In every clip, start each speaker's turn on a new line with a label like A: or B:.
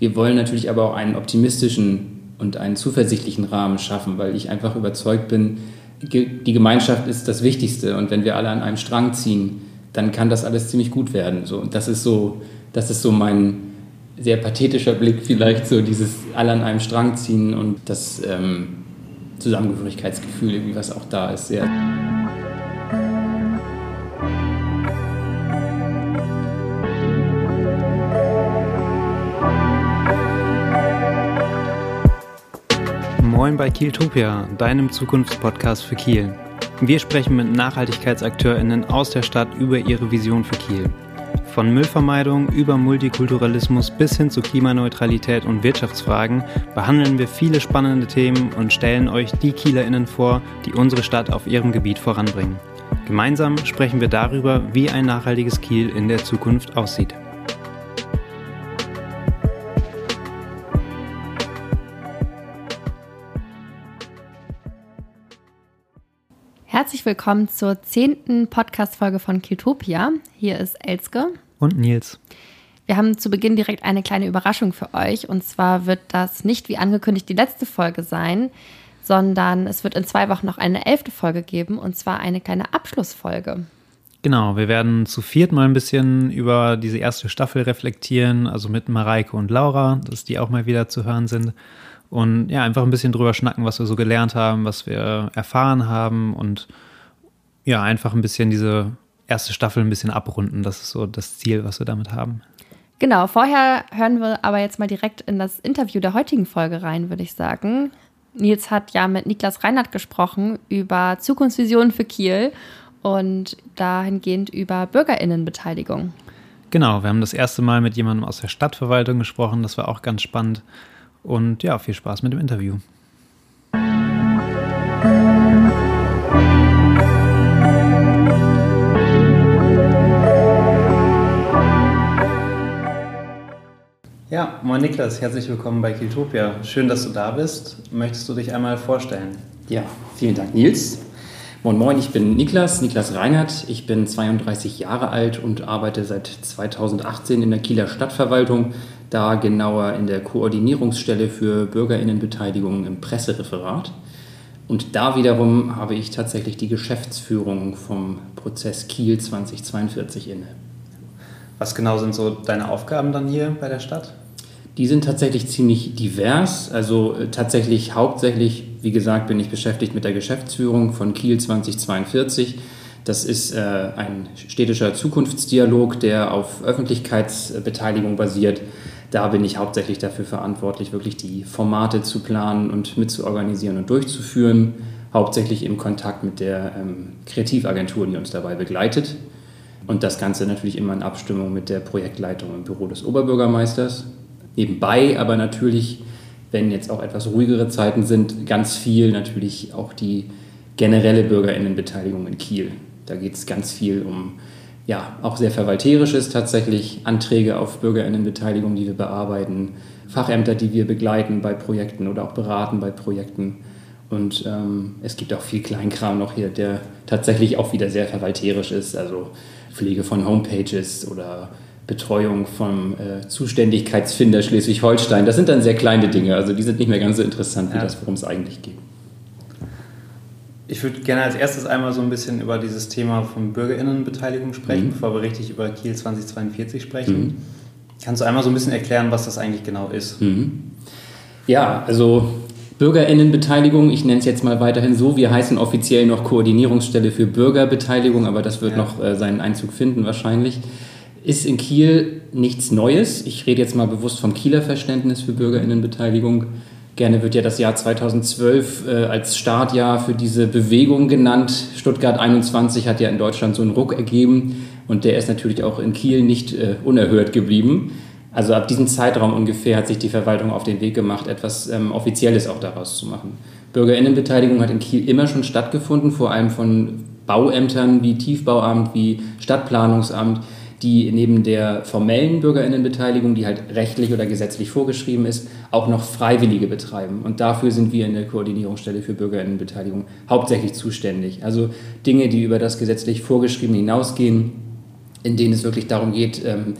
A: Wir wollen natürlich aber auch einen optimistischen und einen zuversichtlichen Rahmen schaffen, weil ich einfach überzeugt bin, die Gemeinschaft ist das Wichtigste und wenn wir alle an einem Strang ziehen, dann kann das alles ziemlich gut werden. So, und das ist so, das ist so mein sehr pathetischer Blick vielleicht, so dieses alle an einem Strang ziehen und das ähm, Zusammengehörigkeitsgefühl, irgendwie was auch da ist, sehr.
B: Moin bei Kieltopia, deinem Zukunftspodcast für Kiel. Wir sprechen mit NachhaltigkeitsakteurInnen aus der Stadt über ihre Vision für Kiel. Von Müllvermeidung über Multikulturalismus bis hin zu Klimaneutralität und Wirtschaftsfragen behandeln wir viele spannende Themen und stellen euch die KielerInnen vor, die unsere Stadt auf ihrem Gebiet voranbringen. Gemeinsam sprechen wir darüber, wie ein nachhaltiges Kiel in der Zukunft aussieht.
C: Herzlich willkommen zur zehnten Podcast-Folge von Qtopia. Hier ist Elske.
B: Und Nils.
C: Wir haben zu Beginn direkt eine kleine Überraschung für euch. Und zwar wird das nicht wie angekündigt die letzte Folge sein, sondern es wird in zwei Wochen noch eine elfte Folge geben. Und zwar eine kleine Abschlussfolge.
B: Genau, wir werden zu viert mal ein bisschen über diese erste Staffel reflektieren, also mit Mareike und Laura, dass die auch mal wieder zu hören sind und ja, einfach ein bisschen drüber schnacken, was wir so gelernt haben, was wir erfahren haben und ja, einfach ein bisschen diese erste Staffel ein bisschen abrunden. Das ist so das Ziel, was wir damit haben.
C: Genau, vorher hören wir aber jetzt mal direkt in das Interview der heutigen Folge rein, würde ich sagen. Nils hat ja mit Niklas Reinhardt gesprochen über Zukunftsvisionen für Kiel und dahingehend über Bürgerinnenbeteiligung.
B: Genau, wir haben das erste Mal mit jemandem aus der Stadtverwaltung gesprochen. Das war auch ganz spannend. Und ja, viel Spaß mit dem Interview. Ja, moin Niklas, herzlich willkommen bei Kiltopia. Schön, dass du da bist. Möchtest du dich einmal vorstellen?
A: Ja, vielen Dank, Nils. Moin Moin, ich bin Niklas, Niklas Reinhardt. Ich bin 32 Jahre alt und arbeite seit 2018 in der Kieler Stadtverwaltung, da genauer in der Koordinierungsstelle für Bürgerinnenbeteiligung im Pressereferat. Und da wiederum habe ich tatsächlich die Geschäftsführung vom Prozess Kiel 2042 inne.
B: Was genau sind so deine Aufgaben dann hier bei der Stadt?
A: Die sind tatsächlich ziemlich divers. Also äh, tatsächlich hauptsächlich, wie gesagt, bin ich beschäftigt mit der Geschäftsführung von Kiel 2042. Das ist äh, ein städtischer Zukunftsdialog, der auf Öffentlichkeitsbeteiligung basiert. Da bin ich hauptsächlich dafür verantwortlich, wirklich die Formate zu planen und mitzuorganisieren und durchzuführen. Hauptsächlich im Kontakt mit der ähm, Kreativagentur, die uns dabei begleitet. Und das Ganze natürlich immer in Abstimmung mit der Projektleitung im Büro des Oberbürgermeisters. Nebenbei aber natürlich, wenn jetzt auch etwas ruhigere Zeiten sind, ganz viel natürlich auch die generelle Bürgerinnenbeteiligung in Kiel. Da geht es ganz viel um ja, auch sehr verwalterisches tatsächlich, Anträge auf Bürgerinnenbeteiligung, die wir bearbeiten, Fachämter, die wir begleiten bei Projekten oder auch beraten bei Projekten. Und ähm, es gibt auch viel Kleinkram noch hier, der tatsächlich auch wieder sehr verwalterisch ist, also Pflege von Homepages oder Betreuung vom äh, Zuständigkeitsfinder Schleswig-Holstein. Das sind dann sehr kleine Dinge, also die sind nicht mehr ganz so interessant wie ja. das, worum es eigentlich geht.
B: Ich würde gerne als erstes einmal so ein bisschen über dieses Thema von Bürgerinnenbeteiligung sprechen, mhm. bevor wir richtig über Kiel 2042 sprechen. Mhm. Kannst du einmal so ein bisschen erklären, was das eigentlich genau ist?
A: Mhm. Ja, also Bürgerinnenbeteiligung, ich nenne es jetzt mal weiterhin so, wir heißen offiziell noch Koordinierungsstelle für Bürgerbeteiligung, aber das wird ja. noch äh, seinen Einzug finden wahrscheinlich. Ist in Kiel nichts Neues. Ich rede jetzt mal bewusst vom Kieler Verständnis für Bürgerinnenbeteiligung. Gerne wird ja das Jahr 2012 äh, als Startjahr für diese Bewegung genannt. Stuttgart 21 hat ja in Deutschland so einen Ruck ergeben und der ist natürlich auch in Kiel nicht äh, unerhört geblieben. Also ab diesem Zeitraum ungefähr hat sich die Verwaltung auf den Weg gemacht, etwas ähm, Offizielles auch daraus zu machen. Bürgerinnenbeteiligung hat in Kiel immer schon stattgefunden, vor allem von Bauämtern wie Tiefbauamt, wie Stadtplanungsamt die neben der formellen Bürgerinnenbeteiligung, die halt rechtlich oder gesetzlich vorgeschrieben ist, auch noch Freiwillige betreiben. Und dafür sind wir in der Koordinierungsstelle für Bürgerinnenbeteiligung hauptsächlich zuständig. Also Dinge, die über das gesetzlich Vorgeschriebene hinausgehen, in denen es wirklich darum geht, ähm,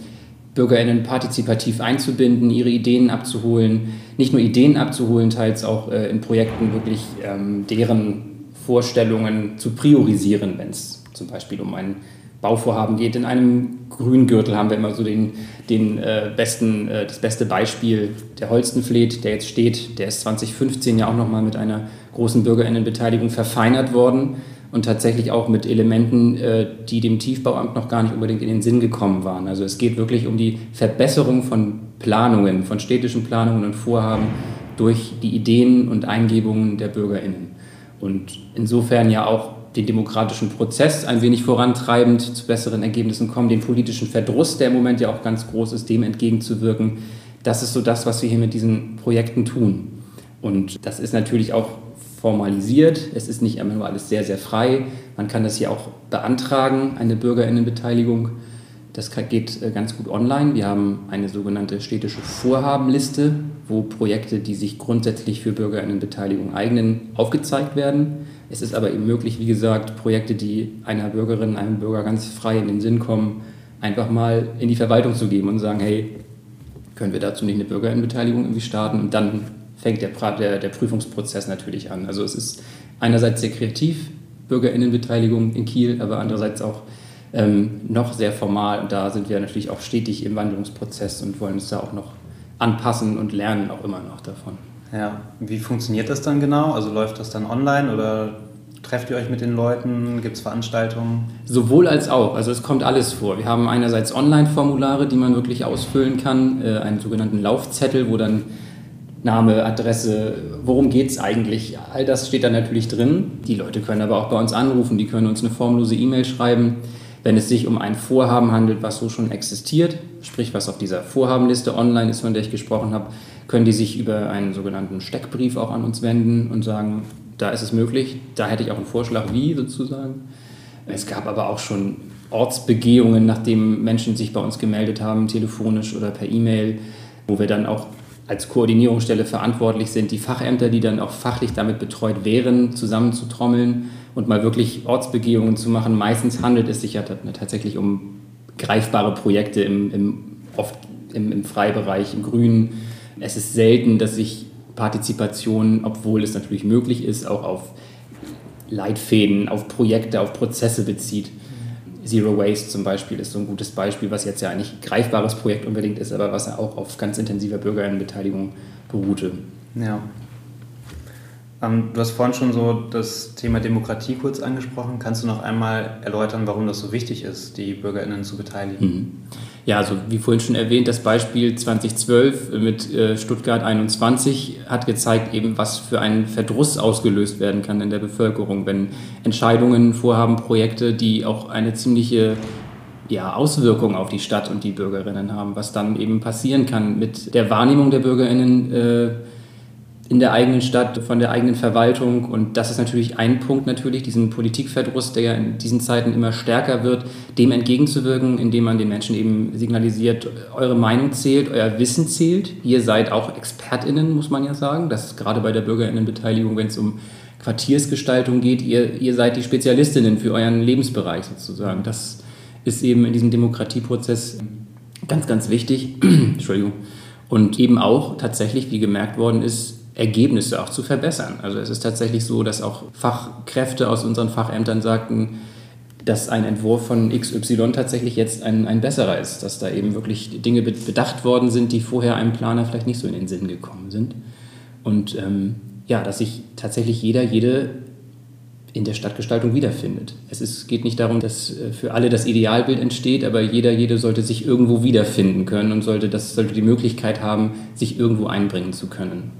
A: BürgerInnen partizipativ einzubinden, ihre Ideen abzuholen, nicht nur Ideen abzuholen, teils auch äh, in Projekten wirklich ähm, deren Vorstellungen zu priorisieren, wenn es zum Beispiel um ein Bauvorhaben geht. In einem Grüngürtel haben wir immer so den, den äh, besten, äh, das beste Beispiel, der Holstenfleet, der jetzt steht, der ist 2015 ja auch nochmal mit einer großen Bürgerinnenbeteiligung verfeinert worden und tatsächlich auch mit Elementen, äh, die dem Tiefbauamt noch gar nicht unbedingt in den Sinn gekommen waren. Also es geht wirklich um die Verbesserung von Planungen, von städtischen Planungen und Vorhaben durch die Ideen und Eingebungen der Bürgerinnen. Und insofern ja auch den demokratischen Prozess ein wenig vorantreibend zu besseren Ergebnissen kommen, den politischen Verdruss, der im Moment ja auch ganz groß ist, dem entgegenzuwirken. Das ist so das, was wir hier mit diesen Projekten tun. Und das ist natürlich auch formalisiert. Es ist nicht immer nur alles sehr, sehr frei. Man kann das hier auch beantragen, eine Bürgerinnenbeteiligung. Das geht äh, ganz gut online. Wir haben eine sogenannte städtische Vorhabenliste, wo Projekte, die sich grundsätzlich für Bürgerinnenbeteiligung eignen, aufgezeigt werden. Es ist aber eben möglich, wie gesagt, Projekte, die einer Bürgerin, einem Bürger ganz frei in den Sinn kommen, einfach mal in die Verwaltung zu geben und sagen, hey, können wir dazu nicht eine Bürgerinnenbeteiligung irgendwie starten? Und dann fängt der, der, der Prüfungsprozess natürlich an. Also es ist einerseits sehr kreativ, Bürgerinnenbeteiligung in Kiel, aber andererseits auch ähm, noch sehr formal. Und da sind wir natürlich auch stetig im Wandlungsprozess und wollen uns da auch noch anpassen und lernen auch immer noch davon.
B: Ja, wie funktioniert das dann genau? Also läuft das dann online oder trefft ihr euch mit den Leuten? Gibt es Veranstaltungen?
A: Sowohl als auch. Also es kommt alles vor. Wir haben einerseits Online-Formulare, die man wirklich ausfüllen kann, äh, einen sogenannten Laufzettel, wo dann Name, Adresse, worum geht es eigentlich? All das steht da natürlich drin. Die Leute können aber auch bei uns anrufen, die können uns eine formlose E-Mail schreiben. Wenn es sich um ein Vorhaben handelt, was so schon existiert, sprich was auf dieser Vorhabenliste online ist, von der ich gesprochen habe, können die sich über einen sogenannten Steckbrief auch an uns wenden und sagen, da ist es möglich, da hätte ich auch einen Vorschlag, wie sozusagen. Es gab aber auch schon Ortsbegehungen, nachdem Menschen sich bei uns gemeldet haben, telefonisch oder per E-Mail, wo wir dann auch als Koordinierungsstelle verantwortlich sind, die Fachämter, die dann auch fachlich damit betreut wären, zusammenzutrommeln und mal wirklich Ortsbegehungen zu machen. Meistens handelt es sich ja tatsächlich um greifbare Projekte im, im oft im, im Freibereich, im Grünen. Es ist selten, dass sich Partizipation, obwohl es natürlich möglich ist, auch auf Leitfäden, auf Projekte, auf Prozesse bezieht. Zero Waste zum Beispiel ist so ein gutes Beispiel, was jetzt ja eigentlich ein greifbares Projekt unbedingt ist, aber was ja auch auf ganz intensiver Bürgerinnenbeteiligung beruhte.
B: Ja. Ähm, du hast vorhin schon so das Thema Demokratie kurz angesprochen. Kannst du noch einmal erläutern, warum das so wichtig ist, die BürgerInnen zu beteiligen? Mhm.
A: Ja, also wie vorhin schon erwähnt, das Beispiel 2012 mit äh, Stuttgart 21 hat gezeigt, eben was für ein Verdruss ausgelöst werden kann in der Bevölkerung, wenn Entscheidungen, Vorhaben, Projekte, die auch eine ziemliche ja, Auswirkung auf die Stadt und die Bürgerinnen haben, was dann eben passieren kann mit der Wahrnehmung der Bürgerinnen. Äh, in der eigenen Stadt, von der eigenen Verwaltung. Und das ist natürlich ein Punkt natürlich, diesen Politikverdruss, der ja in diesen Zeiten immer stärker wird, dem entgegenzuwirken, indem man den Menschen eben signalisiert, eure Meinung zählt, euer Wissen zählt. Ihr seid auch ExpertInnen, muss man ja sagen. Das ist gerade bei der BürgerInnenbeteiligung, wenn es um Quartiersgestaltung geht, ihr, ihr seid die Spezialistinnen für euren Lebensbereich sozusagen. Das ist eben in diesem Demokratieprozess ganz, ganz wichtig. Entschuldigung. Und eben auch tatsächlich, wie gemerkt worden ist, Ergebnisse auch zu verbessern. Also es ist tatsächlich so, dass auch Fachkräfte aus unseren Fachämtern sagten, dass ein Entwurf von XY tatsächlich jetzt ein, ein besserer ist, dass da eben wirklich Dinge bedacht worden sind, die vorher einem Planer vielleicht nicht so in den Sinn gekommen sind. Und ähm, ja, dass sich tatsächlich jeder, jede in der Stadtgestaltung wiederfindet. Es ist, geht nicht darum, dass äh, für alle das Idealbild entsteht, aber jeder, jede sollte sich irgendwo wiederfinden können und sollte, das, sollte die Möglichkeit haben, sich irgendwo einbringen zu können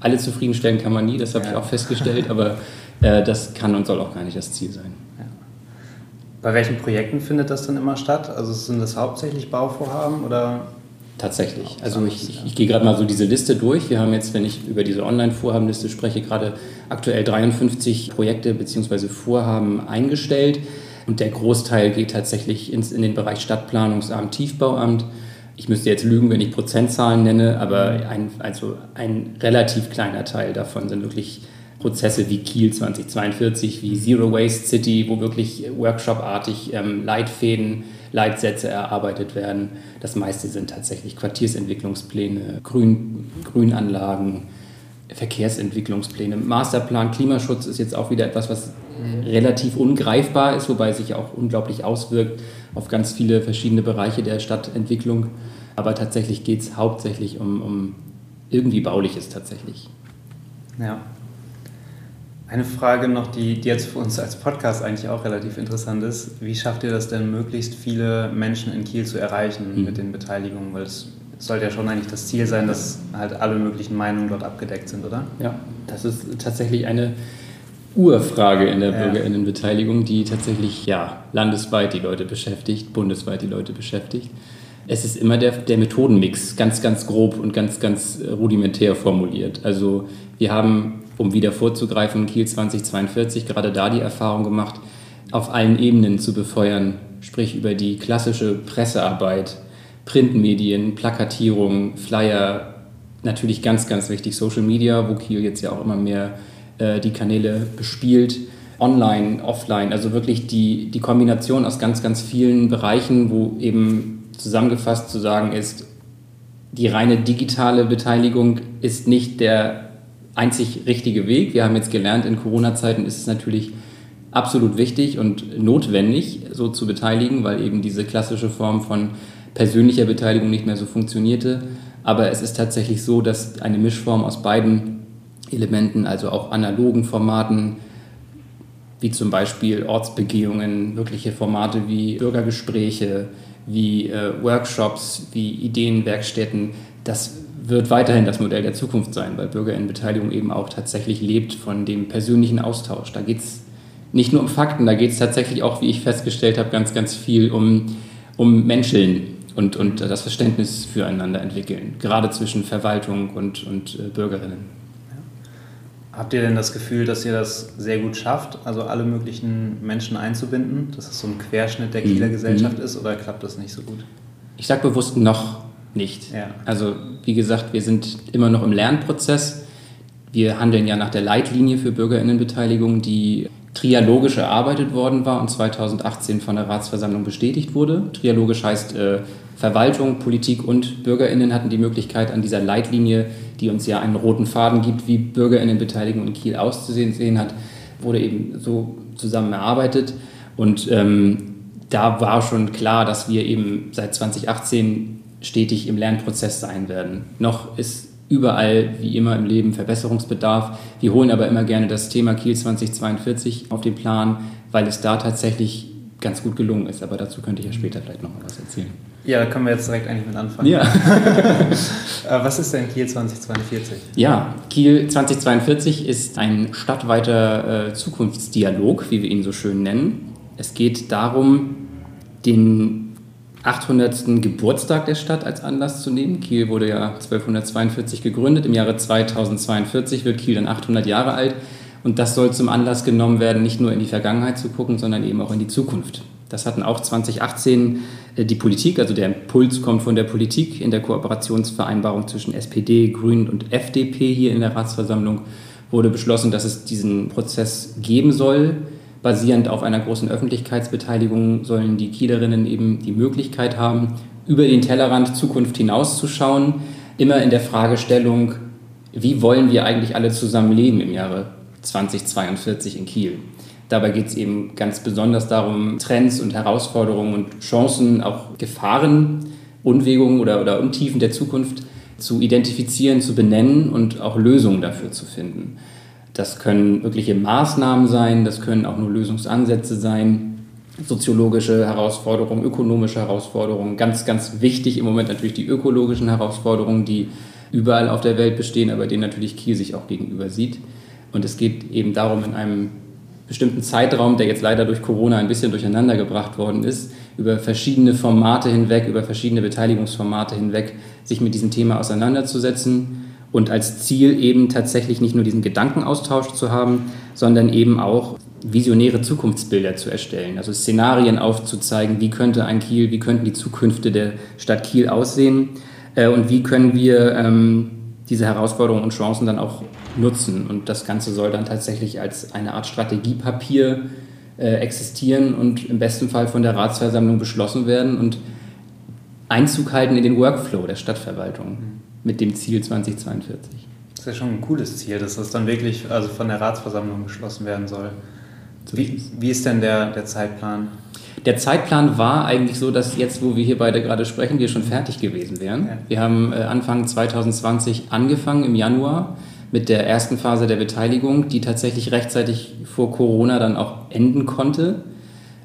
A: alle zufriedenstellen kann man nie, das habe ja. ich auch festgestellt, aber äh, das kann und soll auch gar nicht das Ziel sein. Ja.
B: Bei welchen Projekten findet das dann immer statt? Also sind das hauptsächlich Bauvorhaben oder?
A: Tatsächlich. Also ich, ich, ich gehe gerade mal so diese Liste durch. Wir haben jetzt, wenn ich über diese Online-Vorhabenliste spreche, gerade aktuell 53 Projekte bzw. Vorhaben eingestellt. Und der Großteil geht tatsächlich ins, in den Bereich Stadtplanungsamt, Tiefbauamt ich müsste jetzt lügen, wenn ich Prozentzahlen nenne, aber ein, also ein relativ kleiner Teil davon sind wirklich Prozesse wie Kiel 2042, wie Zero Waste City, wo wirklich Workshop-artig ähm, Leitfäden Leitsätze erarbeitet werden. Das meiste sind tatsächlich Quartiersentwicklungspläne, Grün, Grünanlagen, Verkehrsentwicklungspläne. Masterplan Klimaschutz ist jetzt auch wieder etwas, was relativ ungreifbar ist, wobei sich auch unglaublich auswirkt auf ganz viele verschiedene Bereiche der Stadtentwicklung. Aber tatsächlich geht es hauptsächlich um, um irgendwie Bauliches tatsächlich.
B: Ja. Eine Frage noch, die, die jetzt für uns als Podcast eigentlich auch relativ interessant ist. Wie schafft ihr das denn, möglichst viele Menschen in Kiel zu erreichen mhm. mit den Beteiligungen? Weil es sollte ja schon eigentlich das Ziel sein, dass halt alle möglichen Meinungen dort abgedeckt sind, oder?
A: Ja, das ist tatsächlich eine Urfrage in der ja. Bürgerinnenbeteiligung, die tatsächlich ja, landesweit die Leute beschäftigt, bundesweit die Leute beschäftigt. Es ist immer der, der Methodenmix, ganz, ganz grob und ganz, ganz rudimentär formuliert. Also wir haben um wieder vorzugreifen, Kiel 2042 gerade da die Erfahrung gemacht, auf allen Ebenen zu befeuern, sprich über die klassische Pressearbeit, Printmedien, Plakatierung, Flyer, natürlich ganz, ganz wichtig Social Media, wo Kiel jetzt ja auch immer mehr äh, die Kanäle bespielt, online, offline, also wirklich die, die Kombination aus ganz, ganz vielen Bereichen, wo eben zusammengefasst zu sagen ist, die reine digitale Beteiligung ist nicht der einzig richtige Weg. Wir haben jetzt gelernt, in Corona-Zeiten ist es natürlich absolut wichtig und notwendig, so zu beteiligen, weil eben diese klassische Form von persönlicher Beteiligung nicht mehr so funktionierte. Aber es ist tatsächlich so, dass eine Mischform aus beiden Elementen, also auch analogen Formaten, wie zum Beispiel Ortsbegehungen, wirkliche Formate wie Bürgergespräche, wie äh, Workshops, wie Ideenwerkstätten, das wird weiterhin das Modell der Zukunft sein, weil Bürgerinnenbeteiligung eben auch tatsächlich lebt von dem persönlichen Austausch. Da geht es nicht nur um Fakten, da geht es tatsächlich auch, wie ich festgestellt habe, ganz, ganz viel um, um Menscheln und, und das Verständnis füreinander entwickeln, gerade zwischen Verwaltung und, und äh, Bürgerinnen.
B: Habt ihr denn das Gefühl, dass ihr das sehr gut schafft, also alle möglichen Menschen einzubinden, dass es so ein Querschnitt der Kieler mhm. Gesellschaft ist oder klappt das nicht so gut?
A: Ich sage bewusst noch nicht. Ja. Also wie gesagt, wir sind immer noch im Lernprozess. Wir handeln ja nach der Leitlinie für Bürgerinnenbeteiligung, die trialogisch erarbeitet worden war und 2018 von der Ratsversammlung bestätigt wurde. Trialogisch heißt, äh, Verwaltung, Politik und Bürgerinnen hatten die Möglichkeit, an dieser Leitlinie, die uns ja einen roten Faden gibt, wie Bürgerinnenbeteiligung in Kiel auszusehen hat, wurde eben so zusammen erarbeitet. Und ähm, da war schon klar, dass wir eben seit 2018 stetig im Lernprozess sein werden. Noch ist überall, wie immer im Leben, Verbesserungsbedarf. Wir holen aber immer gerne das Thema Kiel 2042 auf den Plan, weil es da tatsächlich ganz gut gelungen ist. Aber dazu könnte ich ja später vielleicht noch mal was erzählen.
B: Ja, da können wir jetzt direkt eigentlich mit anfangen.
A: Ja.
B: Äh, was ist denn Kiel 2042?
A: Ja, Kiel 2042 ist ein stadtweiter äh, Zukunftsdialog, wie wir ihn so schön nennen. Es geht darum, den 800. Geburtstag der Stadt als Anlass zu nehmen. Kiel wurde ja 1242 gegründet. Im Jahre 2042 wird Kiel dann 800 Jahre alt. Und das soll zum Anlass genommen werden, nicht nur in die Vergangenheit zu gucken, sondern eben auch in die Zukunft. Das hatten auch 2018 äh, die Politik, also der Impuls kommt von der Politik in der Kooperationsvereinbarung zwischen SPD, Grünen und FDP hier in der Ratsversammlung wurde beschlossen, dass es diesen Prozess geben soll basierend auf einer großen Öffentlichkeitsbeteiligung sollen die Kielerinnen eben die Möglichkeit haben, über den Tellerrand Zukunft hinauszuschauen, immer in der Fragestellung, wie wollen wir eigentlich alle zusammen leben im Jahre 2042 in Kiel. Dabei geht es eben ganz besonders darum, Trends und Herausforderungen und Chancen, auch Gefahren, Unwegungen oder, oder Untiefen der Zukunft zu identifizieren, zu benennen und auch Lösungen dafür zu finden. Das können wirkliche Maßnahmen sein, das können auch nur Lösungsansätze sein, soziologische Herausforderungen, ökonomische Herausforderungen. Ganz, ganz wichtig im Moment natürlich die ökologischen Herausforderungen, die überall auf der Welt bestehen, aber denen natürlich Kiel sich auch gegenüber sieht. Und es geht eben darum, in einem bestimmten Zeitraum, der jetzt leider durch Corona ein bisschen durcheinander gebracht worden ist, über verschiedene Formate hinweg, über verschiedene Beteiligungsformate hinweg, sich mit diesem Thema auseinanderzusetzen und als Ziel eben tatsächlich nicht nur diesen Gedankenaustausch zu haben, sondern eben auch visionäre Zukunftsbilder zu erstellen, also Szenarien aufzuzeigen, wie könnte ein Kiel, wie könnten die Zukünfte der Stadt Kiel aussehen äh, und wie können wir ähm, diese Herausforderungen und Chancen dann auch nutzen. Und das Ganze soll dann tatsächlich als eine Art Strategiepapier äh, existieren und im besten Fall von der Ratsversammlung beschlossen werden und Einzug halten in den Workflow der Stadtverwaltung mit dem Ziel 2042.
B: Das ist ja schon ein cooles Ziel, dass das dann wirklich also von der Ratsversammlung beschlossen werden soll. Wie, wie ist denn der, der Zeitplan?
A: Der Zeitplan war eigentlich so, dass jetzt, wo wir hier beide gerade sprechen, wir schon fertig gewesen wären. Wir haben äh, Anfang 2020 angefangen im Januar mit der ersten Phase der Beteiligung, die tatsächlich rechtzeitig vor Corona dann auch enden konnte.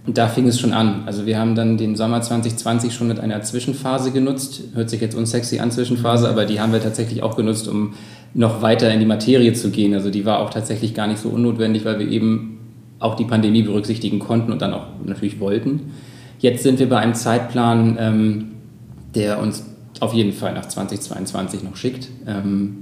A: Und da fing es schon an. Also wir haben dann den Sommer 2020 schon mit einer Zwischenphase genutzt. Hört sich jetzt unsexy an, Zwischenphase, aber die haben wir tatsächlich auch genutzt, um noch weiter in die Materie zu gehen. Also die war auch tatsächlich gar nicht so unnotwendig, weil wir eben auch die Pandemie berücksichtigen konnten und dann auch natürlich wollten. Jetzt sind wir bei einem Zeitplan, ähm, der uns auf jeden Fall nach 2022 noch schickt. Ähm,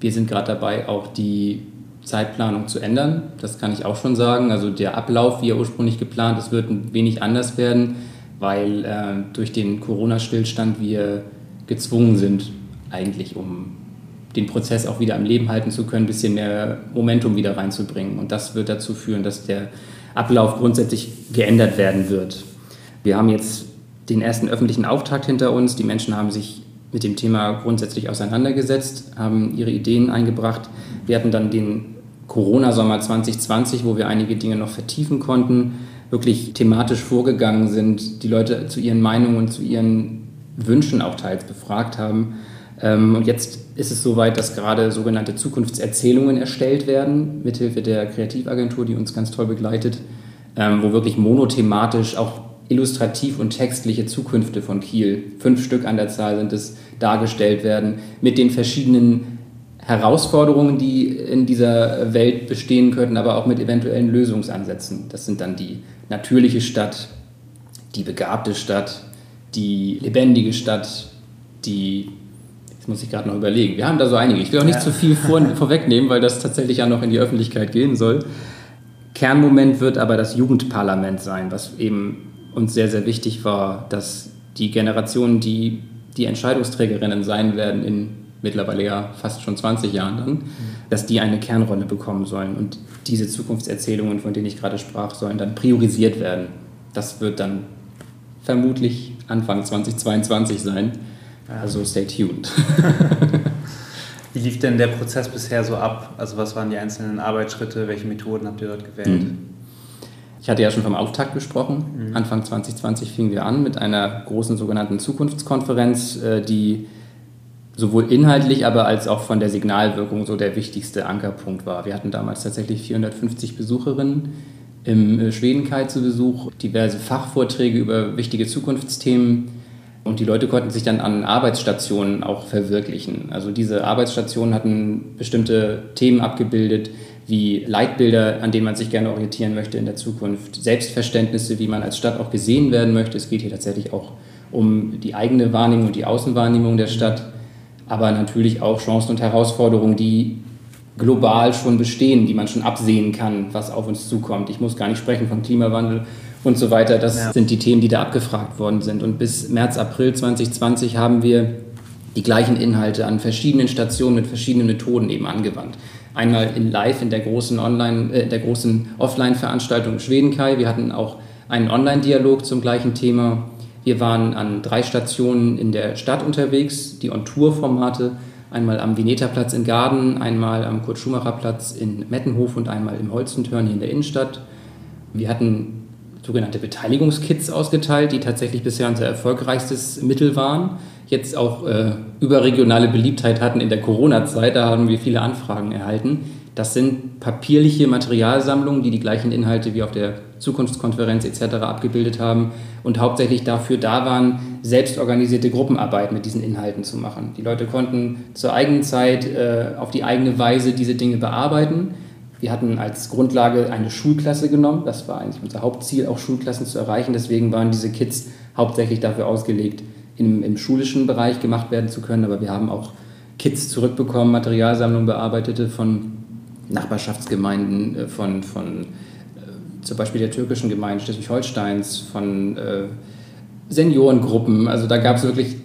A: wir sind gerade dabei, auch die Zeitplanung zu ändern. Das kann ich auch schon sagen. Also der Ablauf, wie er ursprünglich geplant ist, wird ein wenig anders werden, weil äh, durch den Corona-Stillstand wir gezwungen sind, eigentlich um den Prozess auch wieder am Leben halten zu können, ein bisschen mehr Momentum wieder reinzubringen. Und das wird dazu führen, dass der Ablauf grundsätzlich geändert werden wird. Wir haben jetzt den ersten öffentlichen Auftakt hinter uns. Die Menschen haben sich mit dem Thema grundsätzlich auseinandergesetzt, haben ihre Ideen eingebracht. Wir hatten dann den Corona-Sommer 2020, wo wir einige Dinge noch vertiefen konnten, wirklich thematisch vorgegangen sind, die Leute zu ihren Meinungen und zu ihren Wünschen auch teils befragt haben. Ähm, und jetzt ist es soweit, dass gerade sogenannte Zukunftserzählungen erstellt werden, mithilfe der Kreativagentur, die uns ganz toll begleitet, ähm, wo wirklich monothematisch auch illustrativ und textliche Zukünfte von Kiel, fünf Stück an der Zahl sind es, dargestellt werden, mit den verschiedenen Herausforderungen, die in dieser Welt bestehen könnten, aber auch mit eventuellen Lösungsansätzen. Das sind dann die natürliche Stadt, die begabte Stadt, die lebendige Stadt, die Jetzt muss ich gerade noch überlegen. Wir haben da so einige. Ich will auch nicht ja. zu viel vor, vorwegnehmen, weil das tatsächlich ja noch in die Öffentlichkeit gehen soll. Kernmoment wird aber das Jugendparlament sein, was eben uns sehr, sehr wichtig war, dass die Generationen, die die Entscheidungsträgerinnen sein werden in mittlerweile ja fast schon 20 Jahren dann, mhm. dass die eine Kernrolle bekommen sollen und diese Zukunftserzählungen, von denen ich gerade sprach, sollen dann priorisiert werden. Das wird dann vermutlich Anfang 2022 sein. Also stay tuned.
B: Wie lief denn der Prozess bisher so ab? Also was waren die einzelnen Arbeitsschritte? Welche Methoden habt ihr dort gewählt? Mhm.
A: Ich hatte ja schon vom Auftakt gesprochen. Mhm. Anfang 2020 fingen wir an mit einer großen sogenannten Zukunftskonferenz, äh, die sowohl inhaltlich, aber als auch von der Signalwirkung so der wichtigste Ankerpunkt war. Wir hatten damals tatsächlich 450 Besucherinnen im äh, Schwedenkai zu Besuch, diverse Fachvorträge über wichtige Zukunftsthemen und die Leute konnten sich dann an Arbeitsstationen auch verwirklichen. Also diese Arbeitsstationen hatten bestimmte Themen abgebildet, wie Leitbilder, an denen man sich gerne orientieren möchte in der Zukunft, Selbstverständnisse, wie man als Stadt auch gesehen werden möchte. Es geht hier tatsächlich auch um die eigene Wahrnehmung und die Außenwahrnehmung der Stadt, aber natürlich auch Chancen und Herausforderungen, die global schon bestehen, die man schon absehen kann, was auf uns zukommt. Ich muss gar nicht sprechen von Klimawandel und so weiter. Das ja. sind die Themen, die da abgefragt worden sind. Und bis März, April 2020 haben wir die gleichen Inhalte an verschiedenen Stationen mit verschiedenen Methoden eben angewandt. Einmal in Live in der großen Online, äh, der großen Offline-Veranstaltung Schwedenkai. Wir hatten auch einen Online-Dialog zum gleichen Thema. Wir waren an drei Stationen in der Stadt unterwegs, die On-Tour-Formate. Einmal am Vineta-Platz in Garden, einmal am Kurt-Schumacher-Platz in Mettenhof und einmal im Holzentörn hier in der Innenstadt. Wir hatten sogenannte Beteiligungskits ausgeteilt, die tatsächlich bisher unser erfolgreichstes Mittel waren. Jetzt auch äh, überregionale Beliebtheit hatten in der Corona-Zeit, da haben wir viele Anfragen erhalten. Das sind papierliche Materialsammlungen, die die gleichen Inhalte wie auf der Zukunftskonferenz etc. abgebildet haben und hauptsächlich dafür da waren, selbstorganisierte Gruppenarbeit mit diesen Inhalten zu machen. Die Leute konnten zur eigenen Zeit äh, auf die eigene Weise diese Dinge bearbeiten wir hatten als Grundlage eine Schulklasse genommen. Das war eigentlich unser Hauptziel, auch Schulklassen zu erreichen. Deswegen waren diese Kits hauptsächlich dafür ausgelegt, im, im schulischen Bereich gemacht werden zu können. Aber wir haben auch Kits zurückbekommen, Materialsammlungen bearbeitete von Nachbarschaftsgemeinden, äh, von, von äh, zum Beispiel der türkischen Gemeinde Schleswig-Holsteins, von äh, Seniorengruppen. Also da gab es wirklich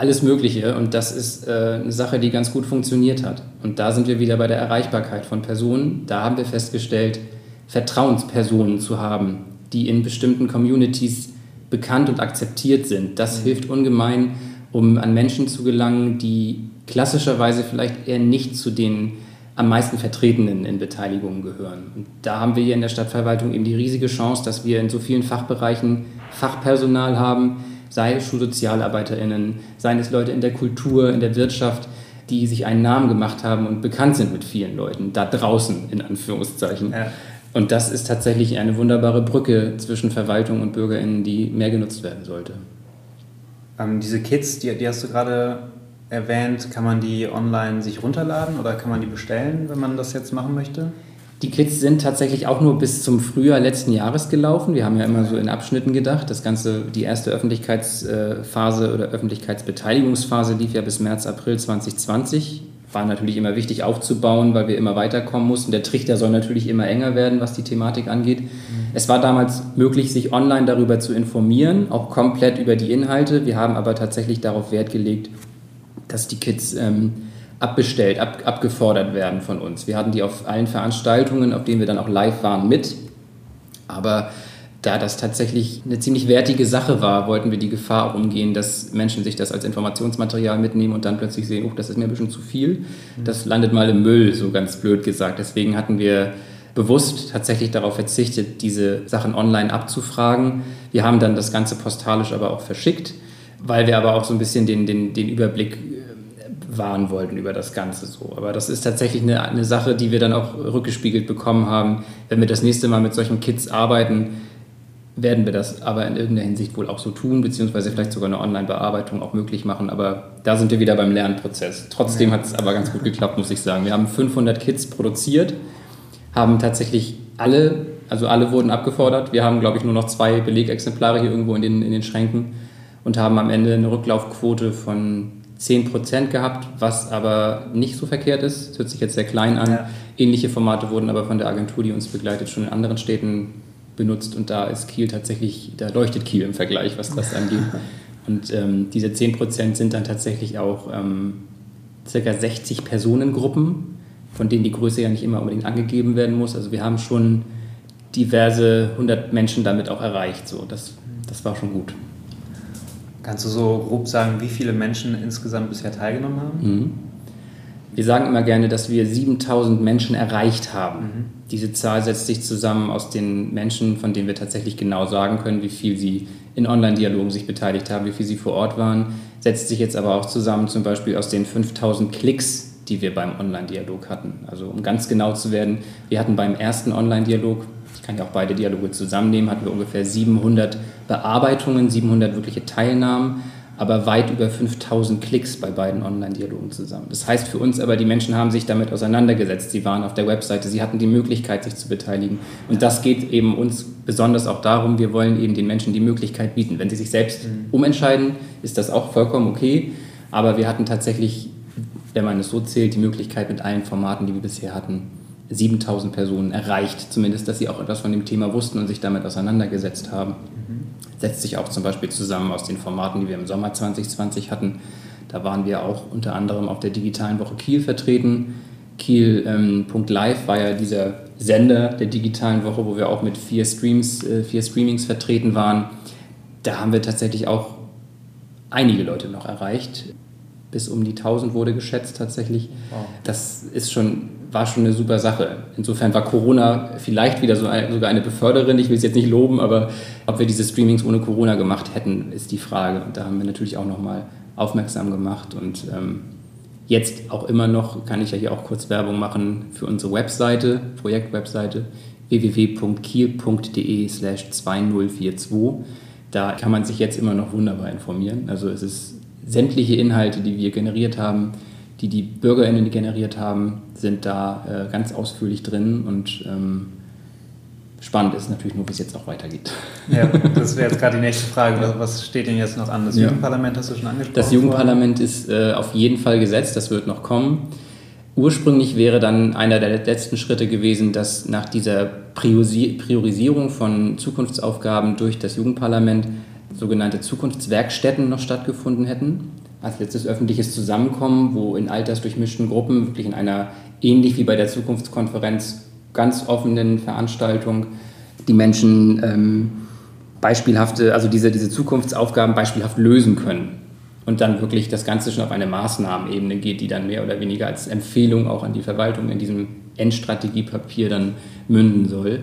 A: alles Mögliche und das ist äh, eine Sache, die ganz gut funktioniert hat. Und da sind wir wieder bei der Erreichbarkeit von Personen. Da haben wir festgestellt, Vertrauenspersonen zu haben, die in bestimmten Communities bekannt und akzeptiert sind. Das mhm. hilft ungemein, um an Menschen zu gelangen, die klassischerweise vielleicht eher nicht zu den am meisten Vertretenen in Beteiligungen gehören. Und da haben wir hier in der Stadtverwaltung eben die riesige Chance, dass wir in so vielen Fachbereichen Fachpersonal haben, sei es SchulsozialarbeiterInnen, seien es Leute in der Kultur, in der Wirtschaft, die sich einen Namen gemacht haben und bekannt sind mit vielen Leuten, da draußen in Anführungszeichen. Ja. Und das ist tatsächlich eine wunderbare Brücke zwischen Verwaltung und BürgerInnen, die mehr genutzt werden sollte.
B: Ähm, diese Kits, die, die hast du gerade erwähnt, kann man die online sich runterladen oder kann man die bestellen, wenn man das jetzt machen möchte?
A: Die Kits sind tatsächlich auch nur bis zum Frühjahr letzten Jahres gelaufen. Wir haben ja immer so in Abschnitten gedacht. Das Ganze, die erste Öffentlichkeitsphase oder Öffentlichkeitsbeteiligungsphase lief ja bis März, April 2020. War natürlich immer wichtig aufzubauen, weil wir immer weiterkommen mussten. Der Trichter soll natürlich immer enger werden, was die Thematik angeht. Mhm. Es war damals möglich, sich online darüber zu informieren, auch komplett über die Inhalte. Wir haben aber tatsächlich darauf Wert gelegt, dass die Kids ähm, abbestellt, ab, abgefordert werden von uns. Wir hatten die auf allen Veranstaltungen, auf denen wir dann auch live waren, mit. Aber da das tatsächlich eine ziemlich wertige Sache war, wollten wir die Gefahr umgehen, dass Menschen sich das als Informationsmaterial mitnehmen und dann plötzlich sehen, oh, das ist mir ein bisschen zu viel. Mhm. Das landet mal im Müll, so ganz blöd gesagt. Deswegen hatten wir bewusst tatsächlich darauf verzichtet, diese Sachen online abzufragen. Wir haben dann das Ganze postalisch aber auch verschickt, weil wir aber auch so ein bisschen den, den, den Überblick wahren wollten über das Ganze so. Aber das ist tatsächlich eine, eine Sache, die wir dann auch rückgespiegelt bekommen haben. Wenn wir das nächste Mal mit solchen Kids arbeiten, werden wir das aber in irgendeiner Hinsicht wohl auch so tun, beziehungsweise vielleicht sogar eine Online-Bearbeitung auch möglich machen. Aber da sind wir wieder beim Lernprozess. Trotzdem hat es aber ganz gut geklappt, muss ich sagen. Wir haben 500 Kits produziert, haben tatsächlich alle, also alle wurden abgefordert. Wir haben, glaube ich, nur noch zwei Belegexemplare hier irgendwo in den, in den Schränken und haben am Ende eine Rücklaufquote von 10% gehabt, was aber nicht so verkehrt ist. Das hört sich jetzt sehr klein an. Ja. Ähnliche Formate wurden aber von der Agentur, die uns begleitet, schon in anderen Städten benutzt und da ist Kiel tatsächlich, da leuchtet Kiel im Vergleich, was das angeht. Und ähm, diese 10% sind dann tatsächlich auch ähm, circa 60 Personengruppen, von denen die Größe ja nicht immer unbedingt angegeben werden muss. Also wir haben schon diverse 100 Menschen damit auch erreicht. So, das, das war schon gut.
B: Kannst du so grob sagen, wie viele Menschen insgesamt bisher teilgenommen haben? Mhm.
A: Wir sagen immer gerne, dass wir 7000 Menschen erreicht haben. Mhm. Diese Zahl setzt sich zusammen aus den Menschen, von denen wir tatsächlich genau sagen können, wie viel sie in Online-Dialogen sich beteiligt haben, wie viel sie vor Ort waren. Setzt sich jetzt aber auch zusammen zum Beispiel aus den 5000 Klicks, die wir beim Online-Dialog hatten. Also um ganz genau zu werden, wir hatten beim ersten Online-Dialog ich kann ja auch beide Dialoge zusammennehmen, hatten wir ungefähr 700 Bearbeitungen, 700 wirkliche Teilnahmen, aber weit über 5000 Klicks bei beiden Online-Dialogen zusammen. Das heißt für uns aber, die Menschen haben sich damit auseinandergesetzt, sie waren auf der Webseite, sie hatten die Möglichkeit, sich zu beteiligen. Und das geht eben uns besonders auch darum, wir wollen eben den Menschen die Möglichkeit bieten. Wenn sie sich selbst mhm. umentscheiden, ist das auch vollkommen okay, aber wir hatten tatsächlich, wenn man es so zählt, die Möglichkeit mit allen Formaten, die wir bisher hatten, 7000 Personen erreicht, zumindest, dass sie auch etwas von dem Thema wussten und sich damit auseinandergesetzt haben. Mhm. Setzt sich auch zum Beispiel zusammen aus den Formaten, die wir im Sommer 2020 hatten. Da waren wir auch unter anderem auf der digitalen Woche Kiel vertreten. Kiel.live ähm, war ja dieser Sender der digitalen Woche, wo wir auch mit vier Streams, äh, vier Streamings vertreten waren. Da haben wir tatsächlich auch einige Leute noch erreicht. Bis um die 1000 wurde geschätzt tatsächlich. Wow. Das ist schon war schon eine super Sache. Insofern war Corona vielleicht wieder so ein, sogar eine Beförderin. Ich will es jetzt nicht loben, aber ob wir diese Streamings ohne Corona gemacht hätten, ist die Frage. Und da haben wir natürlich auch nochmal aufmerksam gemacht. Und ähm, jetzt auch immer noch, kann ich ja hier auch kurz Werbung machen für unsere Webseite, Projektwebseite www.kiel.de slash 2042. Da kann man sich jetzt immer noch wunderbar informieren. Also es ist sämtliche Inhalte, die wir generiert haben, die die BürgerInnen generiert haben, sind da äh, ganz ausführlich drin und ähm, spannend ist natürlich nur, wie es jetzt auch weitergeht.
B: Ja, das wäre jetzt gerade die nächste Frage. Was, steht denn jetzt noch an? Das ja. Jugendparlament hast du schon angesprochen?
A: Das Jugendparlament worden? ist äh, auf jeden Fall gesetzt, das wird noch kommen. Ursprünglich wäre dann einer der letzten Schritte gewesen, dass nach dieser Priorisierung von Zukunftsaufgaben durch das Jugendparlament sogenannte Zukunftswerkstätten noch stattgefunden hätten als letztes öffentliches Zusammenkommen, wo in altersdurchmischten Gruppen wirklich in einer, ähnlich wie bei der Zukunftskonferenz, ganz offenen Veranstaltung die Menschen ähm, beispielhafte, also diese, diese Zukunftsaufgaben beispielhaft lösen können. Und dann wirklich das Ganze schon auf eine Maßnahmenebene geht, die dann mehr oder weniger als Empfehlung auch an die Verwaltung in diesem Endstrategiepapier dann münden soll.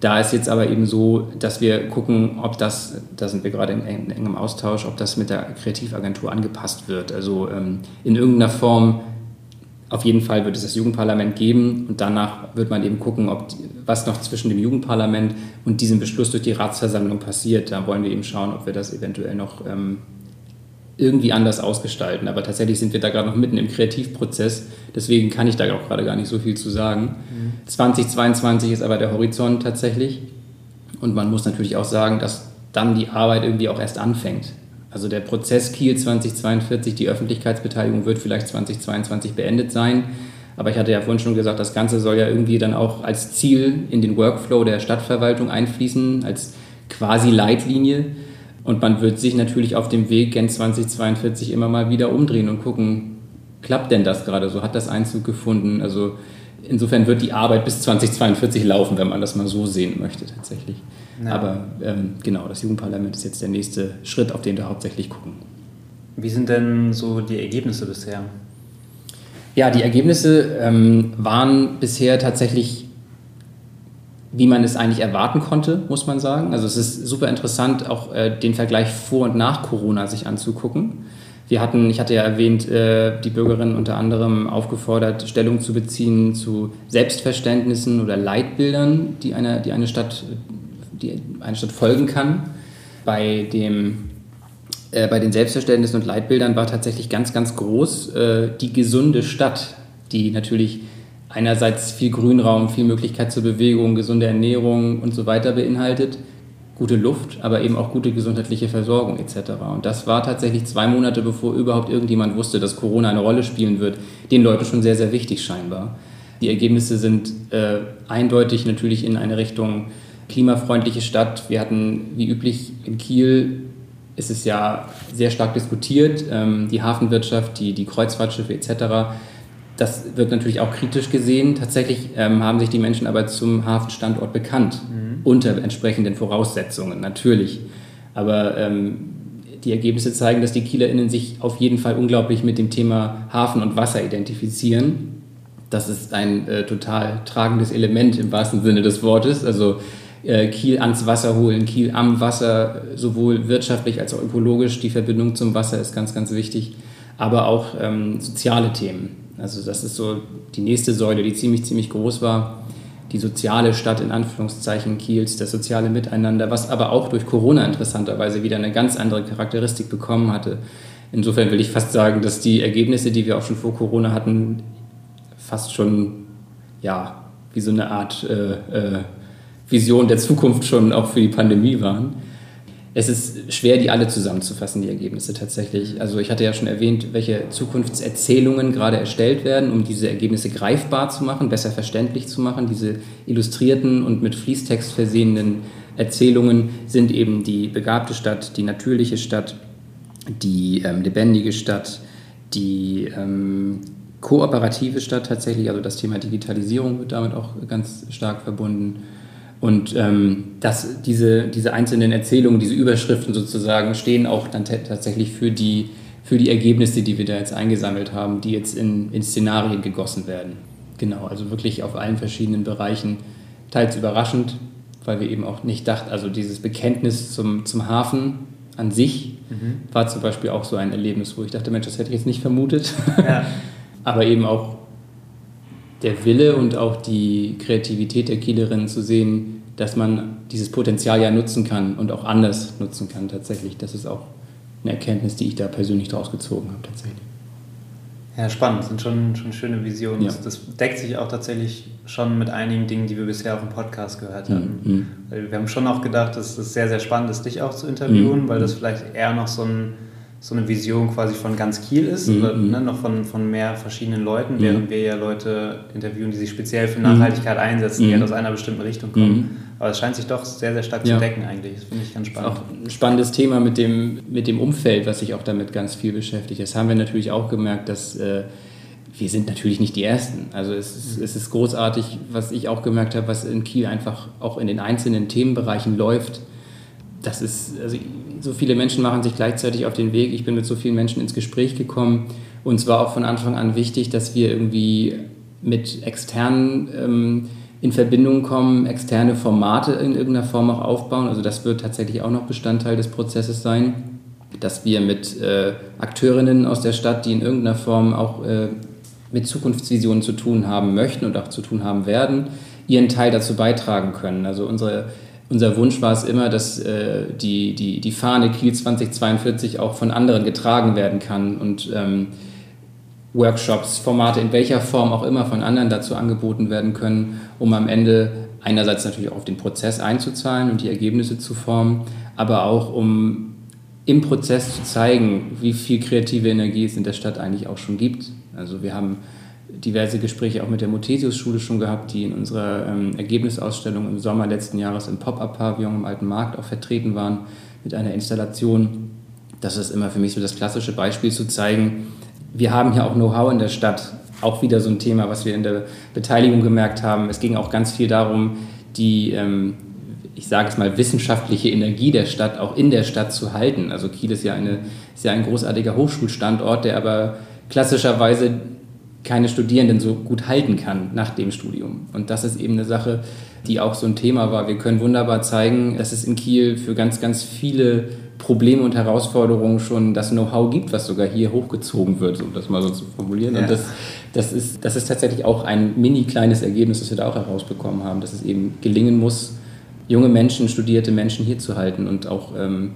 A: Da ist jetzt aber eben so, dass wir gucken, ob das, da sind wir gerade in, engem Austausch, ob das mit der Kreativagentur angepasst wird. Also ähm, in irgendeiner Form, auf jeden Fall wird es das Jugendparlament geben und danach wird man eben gucken, ob was noch zwischen dem Jugendparlament und diesem Beschluss durch die Ratsversammlung passiert. Da wollen wir eben schauen, ob wir das eventuell noch ähm, irgendwie anders ausgestalten. Aber tatsächlich sind wir da gerade noch mitten im Kreativprozess. Deswegen kann ich da auch gerade gar nicht so viel zu sagen. Mhm. 2022 ist aber der Horizont tatsächlich. Und man muss natürlich auch sagen, dass dann die Arbeit irgendwie auch erst anfängt. Also der Prozess Kiel 2042, die Öffentlichkeitsbeteiligung wird vielleicht 2022 beendet sein. Aber ich hatte ja vorhin schon gesagt, das Ganze soll ja irgendwie dann auch als Ziel in den Workflow der Stadtverwaltung einfließen, als quasi Leitlinie. Und man wird sich natürlich auf dem Weg Gen 2042 immer mal wieder umdrehen und gucken, klappt denn das gerade so? Hat das Einzug gefunden? Also insofern wird die Arbeit bis 2042 laufen, wenn man das mal so sehen möchte tatsächlich. Ja. Aber ähm, genau, das Jugendparlament ist jetzt der nächste Schritt, auf den wir hauptsächlich gucken.
B: Wie sind denn so die Ergebnisse bisher?
A: Ja, die Ergebnisse ähm, waren bisher tatsächlich wie man es eigentlich erwarten konnte, muss man sagen. Also es ist super interessant, auch äh, den Vergleich vor und nach Corona sich anzugucken. Wir hatten, ich hatte ja erwähnt, äh, die Bürgerinnen unter anderem aufgefordert, Stellung zu beziehen zu Selbstverständnissen oder Leitbildern, die eine, die eine, Stadt, die eine Stadt folgen kann. Bei, dem, äh, bei den Selbstverständnissen und Leitbildern war tatsächlich ganz, ganz groß äh, die gesunde Stadt, die natürlich einerseits viel Grünraum, viel Möglichkeit zur Bewegung, gesunde Ernährung und so weiter beinhaltet, gute Luft, aber eben auch gute gesundheitliche Versorgung etc. Und das war tatsächlich zwei Monate, bevor überhaupt irgendjemand wusste, dass Corona eine Rolle spielen wird, den Leuten schon sehr, sehr wichtig scheinbar. Die Ergebnisse sind äh, eindeutig natürlich in eine Richtung klimafreundliche Stadt. Wir hatten, wie üblich, in Kiel ist es ja sehr stark diskutiert, ähm, die Hafenwirtschaft, die, die Kreuzfahrtschiffe etc das wird natürlich auch kritisch gesehen. Tatsächlich ähm, haben sich die Menschen aber zum Hafenstandort bekannt, mhm. unter entsprechenden Voraussetzungen, natürlich. Aber ähm, die Ergebnisse zeigen, dass die KielerInnen sich auf jeden Fall unglaublich mit dem Thema Hafen und Wasser identifizieren. Das ist ein äh, total tragendes Element im wahrsten Sinne des Wortes. Also äh, Kiel ans Wasser holen, Kiel am Wasser, sowohl wirtschaftlich als auch ökologisch. Die Verbindung zum Wasser ist ganz, ganz wichtig. Aber auch ähm, soziale Themen also das ist so die nächste Säule, die ziemlich, ziemlich groß war. Die soziale Stadt in Anführungszeichen Kiels, das soziale Miteinander, was aber auch durch Corona interessanterweise wieder eine ganz andere Charakteristik bekommen hatte. Insofern will ich fast sagen, dass die Ergebnisse, die wir auch schon vor Corona hatten, fast schon ja wie so eine Art äh, äh, Vision der Zukunft schon auch für die Pandemie waren es ist schwer, die alle zusammenzufassen, die Ergebnisse tatsächlich. Also ich hatte ja schon erwähnt, welche Zukunftserzählungen gerade erstellt werden, um diese Ergebnisse greifbar zu machen, besser verständlich zu machen. Diese illustrierten und mit Fließtext versehenen Erzählungen sind eben die begabte Stadt, die natürliche Stadt, die ähm, lebendige Stadt, die ähm, kooperative Stadt tatsächlich, also das Thema Digitalisierung wird damit auch ganz stark verbunden und ähm, dass diese, diese einzelnen Erzählungen, diese Überschriften sozusagen stehen auch dann tatsächlich für die, für die Ergebnisse, die wir da jetzt eingesammelt haben, die jetzt in, in Szenarien gegossen werden. Genau, also wirklich auf allen verschiedenen Bereichen. Teils überraschend, weil wir eben auch nicht dachten, also dieses Bekenntnis zum, zum Hafen an sich mhm. war zum Beispiel auch so ein Erlebnis, wo ich dachte, Mensch, das hätte ich jetzt nicht vermutet. Ja. Aber eben auch der Wille und auch die Kreativität der Kielerinnen zu sehen, dass man dieses Potenzial ja nutzen kann und auch anders nutzen kann tatsächlich. Das ist auch eine Erkenntnis, die ich da persönlich daraus gezogen habe tatsächlich.
B: Ja, spannend, das sind schon, schon schöne Visionen. Ja. Das deckt sich auch tatsächlich schon mit einigen Dingen, die wir bisher auf dem Podcast gehört haben. Mhm. mhm. Wir haben schon auch gedacht, dass es sehr, sehr spannend ist, dich auch zu interviewen, mhm. weil das vielleicht eher noch so ein so eine Vision quasi von ganz Kiel ist, mhm. oder ne, noch von, von mehr verschiedenen Leuten, mhm. während wir ja Leute interviewen, die sich speziell für Nachhaltigkeit mhm. einsetzen, die halt aus einer bestimmten Richtung kommen. Mhm. Aber es scheint sich doch sehr, sehr stark ja. zu decken eigentlich. Das finde ich ganz spannend.
A: Auch ein spannendes Thema mit dem, mit dem Umfeld, was sich auch damit ganz viel beschäftigt. Das haben wir natürlich auch gemerkt, dass äh, wir sind natürlich nicht die Ersten. Also es ist, es ist großartig, was ich auch gemerkt habe, was in Kiel einfach auch in den einzelnen Themenbereichen läuft. Das ist, also so viele Menschen machen sich gleichzeitig auf den Weg. Ich bin mit so vielen Menschen ins Gespräch gekommen. Und es war auch von Anfang an wichtig, dass wir irgendwie mit externen ähm, in Verbindung kommen, externe Formate in irgendeiner Form auch aufbauen. Also das wird tatsächlich auch noch Bestandteil des Prozesses sein, dass wir mit äh, Akteurinnen aus der Stadt, die in irgendeiner Form auch äh, mit Zukunftsvisionen zu tun haben möchten und auch zu tun haben werden, ihren Teil dazu beitragen können. Also unsere, unser Wunsch war es immer, dass äh, die, die, die Fahne Kiel 2042 auch von anderen getragen werden kann und ähm, Workshops, Formate in welcher Form auch immer von anderen dazu angeboten werden können, um am Ende einerseits natürlich auch auf den Prozess einzuzahlen und die Ergebnisse zu formen, aber auch um im Prozess zu zeigen, wie viel kreative Energie es in der Stadt eigentlich auch schon gibt. Also wir haben diverse Gespräche auch mit der Muthesius-Schule schon gehabt, die in unserer ähm, Ergebnisausstellung im Sommer letzten Jahres im Pop-Up-Pavillon im Alten Markt auch vertreten waren mit einer Installation. Das ist immer für mich so das klassische Beispiel zu zeigen, wir haben hier auch Know-how in der Stadt. Auch wieder so ein Thema, was wir in der Beteiligung gemerkt haben. Es ging auch ganz viel darum, die, ähm, ich sage es mal, wissenschaftliche Energie der Stadt auch in der Stadt zu halten. Also Kiel ist ja, eine, ist ja ein großartiger Hochschulstandort, der aber klassischerweise keine Studierenden so gut halten kann nach dem Studium. Und das ist eben eine Sache, die auch so ein Thema war. Wir können wunderbar zeigen, dass es in Kiel für ganz, ganz viele Probleme und Herausforderungen schon das Know-how gibt, was sogar hier hochgezogen wird, um das mal so zu formulieren. Ja. Und das, das, ist, das ist tatsächlich auch ein mini kleines Ergebnis, das wir da auch herausbekommen haben, dass es eben gelingen muss, junge Menschen, studierte Menschen hier zu halten und auch ähm,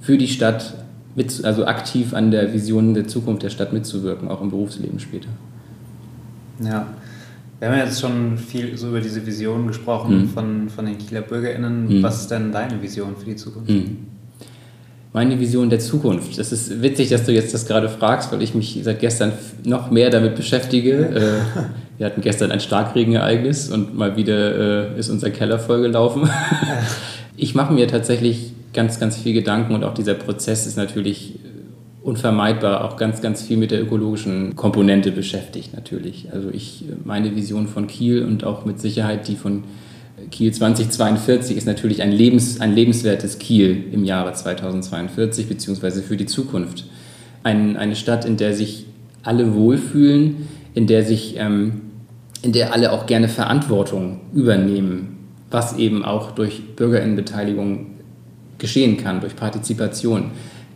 A: für die Stadt, mit, also aktiv an der Vision der Zukunft der Stadt mitzuwirken, auch im Berufsleben später.
B: Ja, wir haben jetzt schon viel so über diese Vision gesprochen mhm. von, von den Kieler BürgerInnen. Mhm. Was ist denn deine Vision für die Zukunft? Mhm
A: meine Vision der Zukunft. Das ist witzig, dass du jetzt das gerade fragst, weil ich mich seit gestern noch mehr damit beschäftige. Äh, wir hatten gestern ein Starkregenereignis und mal wieder äh, ist unser Keller vollgelaufen. ich mache mir tatsächlich ganz, ganz viel Gedanken und auch dieser Prozess ist natürlich unvermeidbar auch ganz, ganz viel mit der ökologischen Komponente beschäftigt natürlich. Also ich, meine Vision von Kiel und auch mit Sicherheit die von Kiel 2042 ist natürlich ein, lebens, ein lebenswertes Kiel im Jahre 2042 beziehungsweise für die Zukunft. Ein, eine Stadt, in der sich alle wohlfühlen, in der sich, ähm, in der alle auch gerne Verantwortung übernehmen, was eben auch durch Bürgerinnenbeteiligung geschehen kann, durch Partizipation.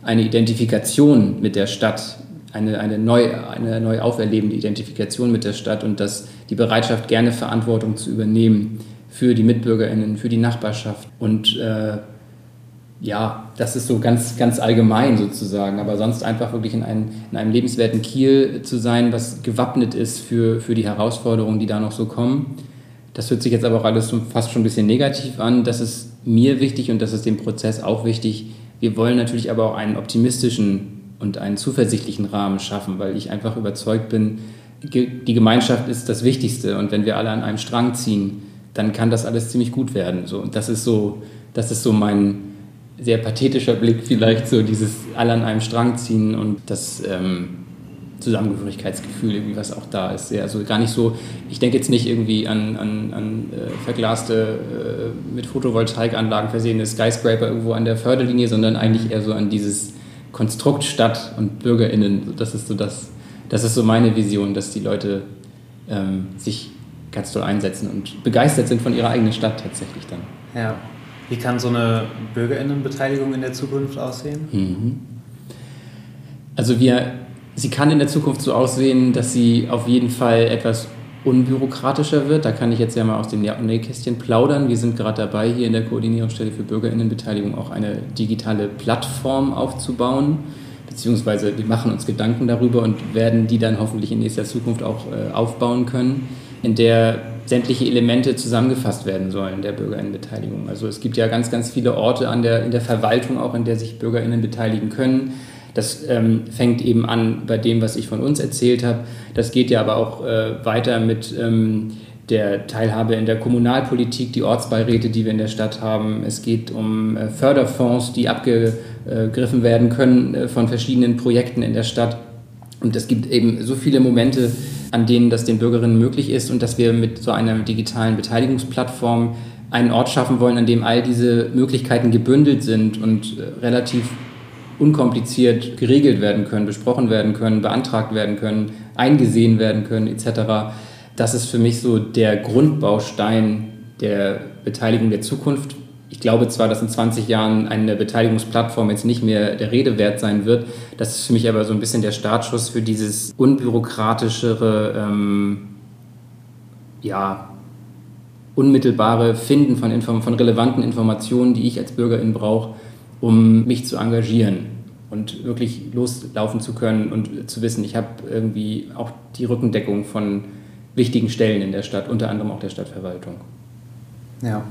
A: Eine Identifikation mit der Stadt, eine, eine, neu, eine neu auferlebende Identifikation mit der Stadt und das, die Bereitschaft, gerne Verantwortung zu übernehmen, für die MitbürgerInnen, für die Nachbarschaft. Und äh, ja, das ist so ganz, ganz allgemein sozusagen, aber sonst einfach wirklich in, ein, in einem lebenswerten Kiel zu sein, was gewappnet ist für, für die Herausforderungen, die da noch so kommen. Das hört sich jetzt aber auch alles fast schon ein bisschen negativ an. Das ist mir wichtig und das ist dem Prozess auch wichtig. Wir wollen natürlich aber auch einen optimistischen und einen zuversichtlichen Rahmen schaffen, weil ich einfach überzeugt bin, die Gemeinschaft ist das Wichtigste und wenn wir alle an einem Strang ziehen, dann kann das alles ziemlich gut werden. So, und das ist so, das ist so mein sehr pathetischer Blick, vielleicht so dieses alle an einem Strang ziehen und das ähm, Zusammengehörigkeitsgefühl, irgendwie, was auch da ist. Sehr, also gar nicht so, ich denke jetzt nicht irgendwie an, an, an äh, verglaste, äh, mit Photovoltaikanlagen versehene Skyscraper irgendwo an der Förderlinie, sondern eigentlich eher so an dieses Konstrukt Stadt und BürgerInnen. Das ist so das, das ist so meine Vision, dass die Leute ähm, sich ganz toll einsetzen und begeistert sind von ihrer eigenen Stadt tatsächlich dann.
B: Ja. Wie kann so eine Bürgerinnenbeteiligung in der Zukunft aussehen? Mhm.
A: Also wir, sie kann in der Zukunft so aussehen, dass sie auf jeden Fall etwas unbürokratischer wird. Da kann ich jetzt ja mal aus dem Nähkästchen plaudern. Wir sind gerade dabei, hier in der Koordinierungsstelle für Bürgerinnenbeteiligung auch eine digitale Plattform aufzubauen. Beziehungsweise wir machen uns Gedanken darüber und werden die dann hoffentlich in nächster Zukunft auch äh, aufbauen können in der sämtliche Elemente zusammengefasst werden sollen der Bürgerinnenbeteiligung. Also es gibt ja ganz, ganz viele Orte an der, in der Verwaltung auch, in der sich Bürgerinnen beteiligen können. Das ähm, fängt eben an bei dem, was ich von uns erzählt habe. Das geht ja aber auch äh, weiter mit ähm, der Teilhabe in der Kommunalpolitik, die Ortsbeiräte, die wir in der Stadt haben. Es geht um äh, Förderfonds, die abgegriffen werden können äh, von verschiedenen Projekten in der Stadt. Und es gibt eben so viele Momente, an denen das den Bürgerinnen möglich ist und dass wir mit so einer digitalen Beteiligungsplattform einen Ort schaffen wollen, an dem all diese Möglichkeiten gebündelt sind und äh, relativ unkompliziert geregelt werden können, besprochen werden können, beantragt werden können, eingesehen werden können etc. Das ist für mich so der Grundbaustein der Beteiligung der Zukunft. Ich glaube zwar, dass in 20 Jahren eine Beteiligungsplattform jetzt nicht mehr der Rede wert sein wird. Das ist für mich aber so ein bisschen der Startschuss für dieses unbürokratischere, ähm, ja, unmittelbare Finden von, von relevanten Informationen, die ich als Bürgerin brauche, um mich zu engagieren und wirklich loslaufen zu können und zu wissen, ich habe irgendwie auch die Rückendeckung von wichtigen Stellen in der Stadt, unter anderem auch der Stadtverwaltung.
B: Ja.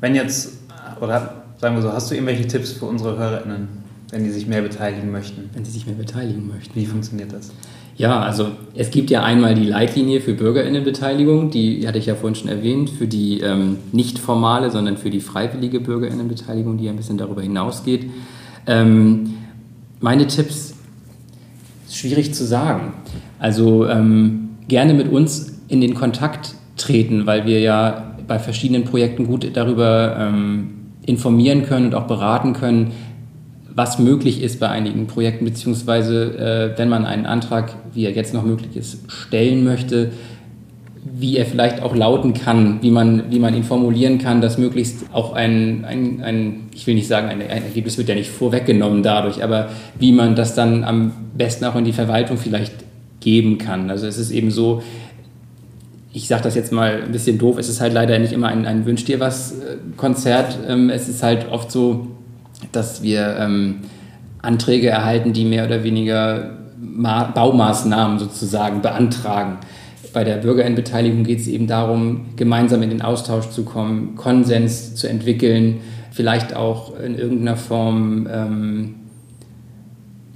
B: Wenn jetzt, oder sagen wir so, hast du irgendwelche Tipps für unsere HörerInnen, wenn die sich mehr beteiligen möchten?
A: Wenn sie sich mehr beteiligen möchten.
B: Wie funktioniert das?
A: Ja, also es gibt ja einmal die Leitlinie für Bürgerinnenbeteiligung, die hatte ich ja vorhin schon erwähnt, für die ähm, nicht formale, sondern für die freiwillige Bürgerinnenbeteiligung, die ein bisschen darüber hinausgeht. Ähm, meine Tipps, schwierig zu sagen. Also ähm, gerne mit uns in den Kontakt treten, weil wir ja bei verschiedenen Projekten gut darüber ähm, informieren können und auch beraten können, was möglich ist bei einigen Projekten, beziehungsweise äh, wenn man einen Antrag, wie er jetzt noch möglich ist, stellen möchte, wie er vielleicht auch lauten kann, wie man, wie man ihn formulieren kann, dass möglichst auch ein, ein, ein ich will nicht sagen, ein, ein Ergebnis wird ja nicht vorweggenommen dadurch, aber wie man das dann am besten auch in die Verwaltung vielleicht geben kann. Also es ist eben so, ich sage das jetzt mal ein bisschen doof, es ist halt leider nicht immer ein, ein Wünsch dir was Konzert. Ähm, es ist halt oft so, dass wir ähm, Anträge erhalten, die mehr oder weniger Ma Baumaßnahmen sozusagen beantragen. Bei der Bürgerinnenbeteiligung geht es eben darum, gemeinsam in den Austausch zu kommen, Konsens zu entwickeln, vielleicht auch in irgendeiner Form ähm,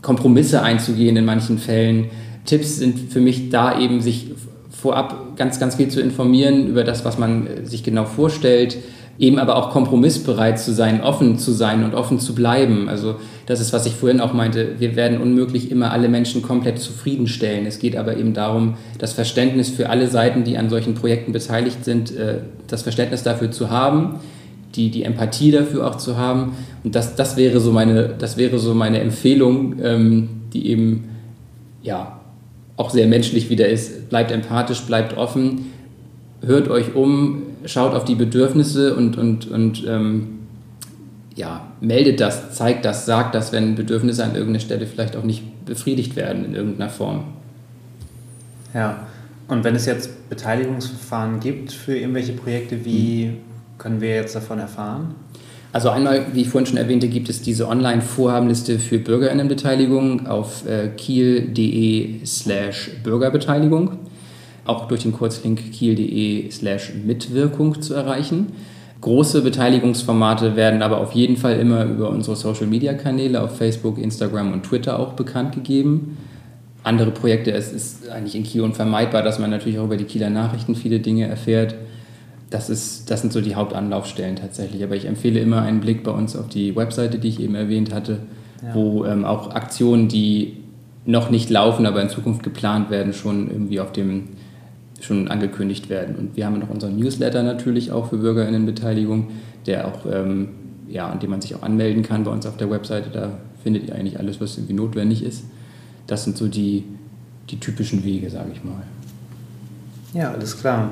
A: Kompromisse einzugehen in manchen Fällen. Tipps sind für mich da eben, sich vorab ganz, ganz viel zu informieren über das, was man äh, sich genau vorstellt, eben aber auch kompromissbereit zu sein, offen zu sein und offen zu bleiben. Also das ist, was ich vorhin auch meinte, wir werden unmöglich immer alle Menschen komplett zufriedenstellen. Es geht aber eben darum, das Verständnis für alle Seiten, die an solchen Projekten beteiligt sind, äh, das Verständnis dafür zu haben, die, die Empathie dafür auch zu haben. Und das, das, wäre, so meine, das wäre so meine Empfehlung, ähm, die eben ja, auch sehr menschlich wieder ist. Bleibt empathisch, bleibt offen, hört euch um, schaut auf die Bedürfnisse und, und, und ähm, ja, meldet das, zeigt das, sagt das, wenn Bedürfnisse an irgendeiner Stelle vielleicht auch nicht befriedigt werden in irgendeiner Form.
B: Ja, und wenn es jetzt Beteiligungsverfahren gibt für irgendwelche Projekte, wie mhm. können wir jetzt davon erfahren?
A: Also einmal, wie ich vorhin schon erwähnte, gibt es diese Online-Vorhabenliste für Bürgerinnenbeteiligung auf äh, kiel.de slash Bürgerbeteiligung auch durch den Kurzlink kiel.de slash Mitwirkung zu erreichen. Große Beteiligungsformate werden aber auf jeden Fall immer über unsere Social-Media-Kanäle auf Facebook, Instagram und Twitter auch bekannt gegeben. Andere Projekte, es ist eigentlich in Kiel unvermeidbar, dass man natürlich auch über die Kieler Nachrichten viele Dinge erfährt. Das, ist, das sind so die Hauptanlaufstellen tatsächlich. Aber ich empfehle immer einen Blick bei uns auf die Webseite, die ich eben erwähnt hatte, ja. wo ähm, auch Aktionen, die noch nicht laufen, aber in Zukunft geplant werden, schon irgendwie auf dem schon angekündigt werden. Und wir haben noch unseren Newsletter natürlich auch für Bürgerinnenbeteiligung, der auch, ähm, ja, an dem man sich auch anmelden kann bei uns auf der Webseite. Da findet ihr eigentlich alles, was irgendwie notwendig ist. Das sind so die, die typischen Wege, sage ich mal.
B: Ja, alles klar.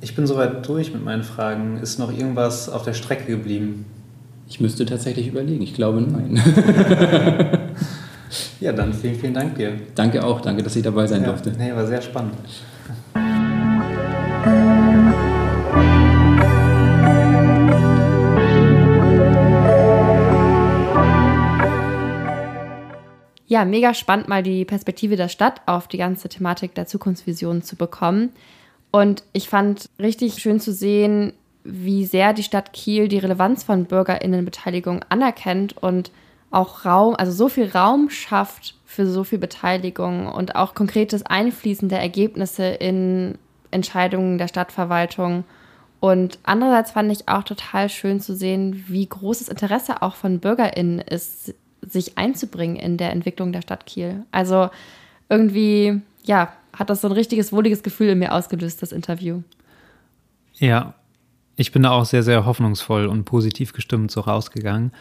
B: Ich bin soweit durch mit meinen Fragen. Ist noch irgendwas auf der Strecke geblieben?
A: Ich müsste tatsächlich überlegen. Ich glaube nein.
B: ja, dann vielen, vielen Dank dir.
A: Danke auch. Danke, dass ich dabei sein
B: ja,
A: durfte.
B: Nee, war sehr spannend.
C: Ja, mega spannend, mal die Perspektive der Stadt auf die ganze Thematik der Zukunftsvision zu bekommen. Und ich fand richtig schön zu sehen, wie sehr die Stadt Kiel die Relevanz von Bürgerinnenbeteiligung anerkennt und auch Raum, also so viel Raum schafft für so viel Beteiligung und auch konkretes Einfließen der Ergebnisse in Entscheidungen der Stadtverwaltung. Und andererseits fand ich auch total schön zu sehen, wie großes Interesse auch von BürgerInnen ist, sich einzubringen in der Entwicklung der Stadt Kiel. Also irgendwie, ja, hat das so ein richtiges wohliges Gefühl in mir ausgelöst, das Interview.
B: Ja, ich bin da auch sehr, sehr hoffnungsvoll und positiv gestimmt so rausgegangen.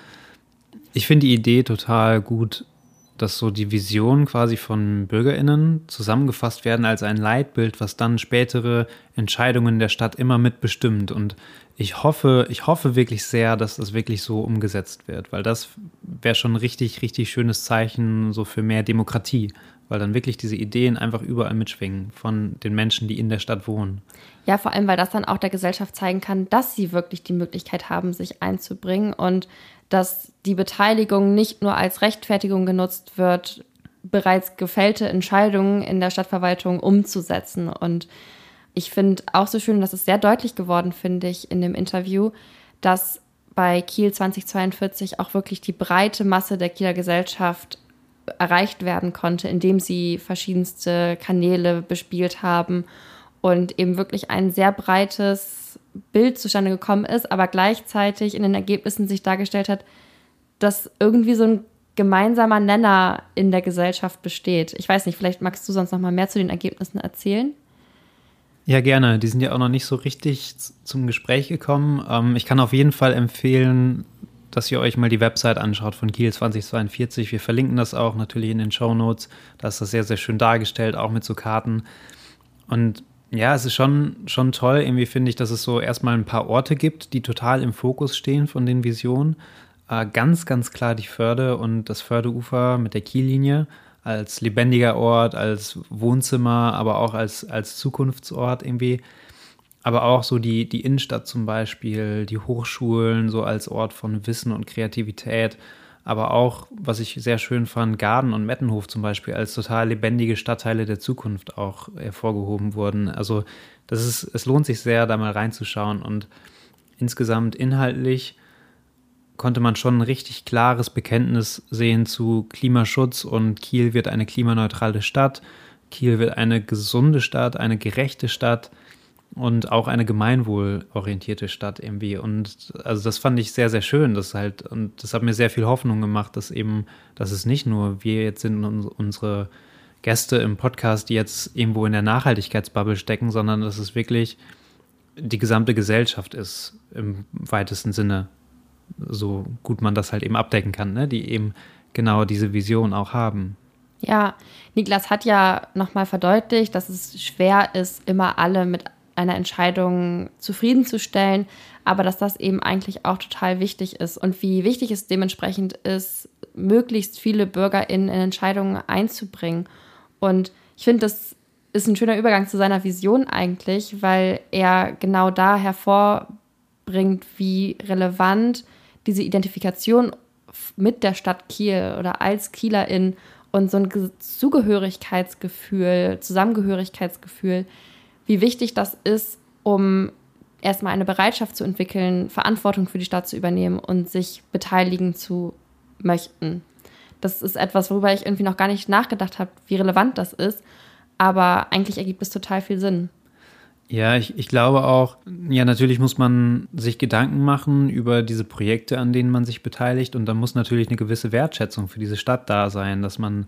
B: Ich finde die Idee total gut, dass so die Visionen quasi von BürgerInnen zusammengefasst werden als ein Leitbild, was dann spätere Entscheidungen der Stadt immer mitbestimmt. Und ich hoffe, ich hoffe wirklich sehr, dass das wirklich so umgesetzt wird, weil das wäre schon ein richtig, richtig schönes Zeichen so für mehr Demokratie, weil dann wirklich diese Ideen einfach überall mitschwingen von den Menschen, die in der Stadt wohnen.
C: Ja, vor allem, weil das dann auch der Gesellschaft zeigen kann, dass sie wirklich die Möglichkeit haben, sich einzubringen und dass die Beteiligung nicht nur als Rechtfertigung genutzt wird, bereits gefällte Entscheidungen in der Stadtverwaltung umzusetzen. Und ich finde auch so schön, dass es sehr deutlich geworden, finde ich, in dem Interview, dass bei Kiel 2042 auch wirklich die breite Masse der Kieler Gesellschaft erreicht werden konnte, indem sie verschiedenste Kanäle bespielt haben und eben wirklich ein sehr breites Bild zustande gekommen ist, aber gleichzeitig in den Ergebnissen sich dargestellt hat, dass irgendwie so ein gemeinsamer Nenner in der Gesellschaft besteht. Ich weiß nicht, vielleicht magst du sonst noch mal mehr zu den Ergebnissen erzählen?
B: Ja, gerne. Die sind ja auch noch nicht so richtig zum Gespräch gekommen. Ähm, ich kann auf jeden Fall empfehlen, dass ihr euch mal die Website anschaut von Kiel 2042. Wir verlinken das auch natürlich in den Show Notes. Da ist das sehr, sehr schön dargestellt, auch mit so Karten. Und ja, es ist schon, schon toll, irgendwie finde ich, dass es so erstmal ein paar Orte gibt, die total im Fokus stehen von den Visionen. Äh, ganz, ganz klar die Förde und das Fördeufer mit der Kiellinie als lebendiger Ort, als Wohnzimmer, aber auch als, als Zukunftsort irgendwie. Aber auch so die, die Innenstadt zum Beispiel, die Hochschulen, so als Ort von Wissen und Kreativität aber auch, was ich sehr schön fand, Garden und Mettenhof zum Beispiel als total lebendige Stadtteile der Zukunft auch hervorgehoben wurden. Also das ist, es lohnt sich sehr, da mal reinzuschauen und insgesamt inhaltlich konnte man schon ein richtig klares Bekenntnis sehen zu Klimaschutz und Kiel wird eine klimaneutrale Stadt. Kiel wird eine gesunde Stadt, eine gerechte Stadt und auch eine gemeinwohlorientierte Stadt irgendwie. Und also das fand ich sehr, sehr schön. Das halt, und das hat mir sehr viel Hoffnung gemacht, dass eben, dass es nicht nur wir jetzt sind und unsere Gäste im Podcast, die jetzt irgendwo in der Nachhaltigkeitsbubble stecken, sondern dass es wirklich die gesamte Gesellschaft ist, im weitesten Sinne, so gut man das halt eben abdecken kann, ne? die eben genau diese Vision auch haben.
C: Ja, Niklas hat ja nochmal verdeutlicht, dass es schwer ist, immer alle mit einer Entscheidung zufriedenzustellen, aber dass das eben eigentlich auch total wichtig ist und wie wichtig es dementsprechend ist, möglichst viele BürgerInnen in Entscheidungen einzubringen. Und ich finde, das ist ein schöner Übergang zu seiner Vision eigentlich, weil er genau da hervorbringt, wie relevant diese Identifikation mit der Stadt Kiel oder als Kielerin und so ein Zugehörigkeitsgefühl, Zusammengehörigkeitsgefühl wie wichtig das ist, um erstmal eine Bereitschaft zu entwickeln, Verantwortung für die Stadt zu übernehmen und sich beteiligen zu möchten. Das ist etwas, worüber ich irgendwie noch gar nicht nachgedacht habe, wie relevant das ist. Aber eigentlich ergibt es total viel Sinn.
B: Ja, ich, ich glaube auch, ja, natürlich muss man sich Gedanken machen über diese Projekte, an denen man sich beteiligt. Und da muss natürlich eine gewisse Wertschätzung für diese Stadt da sein, dass man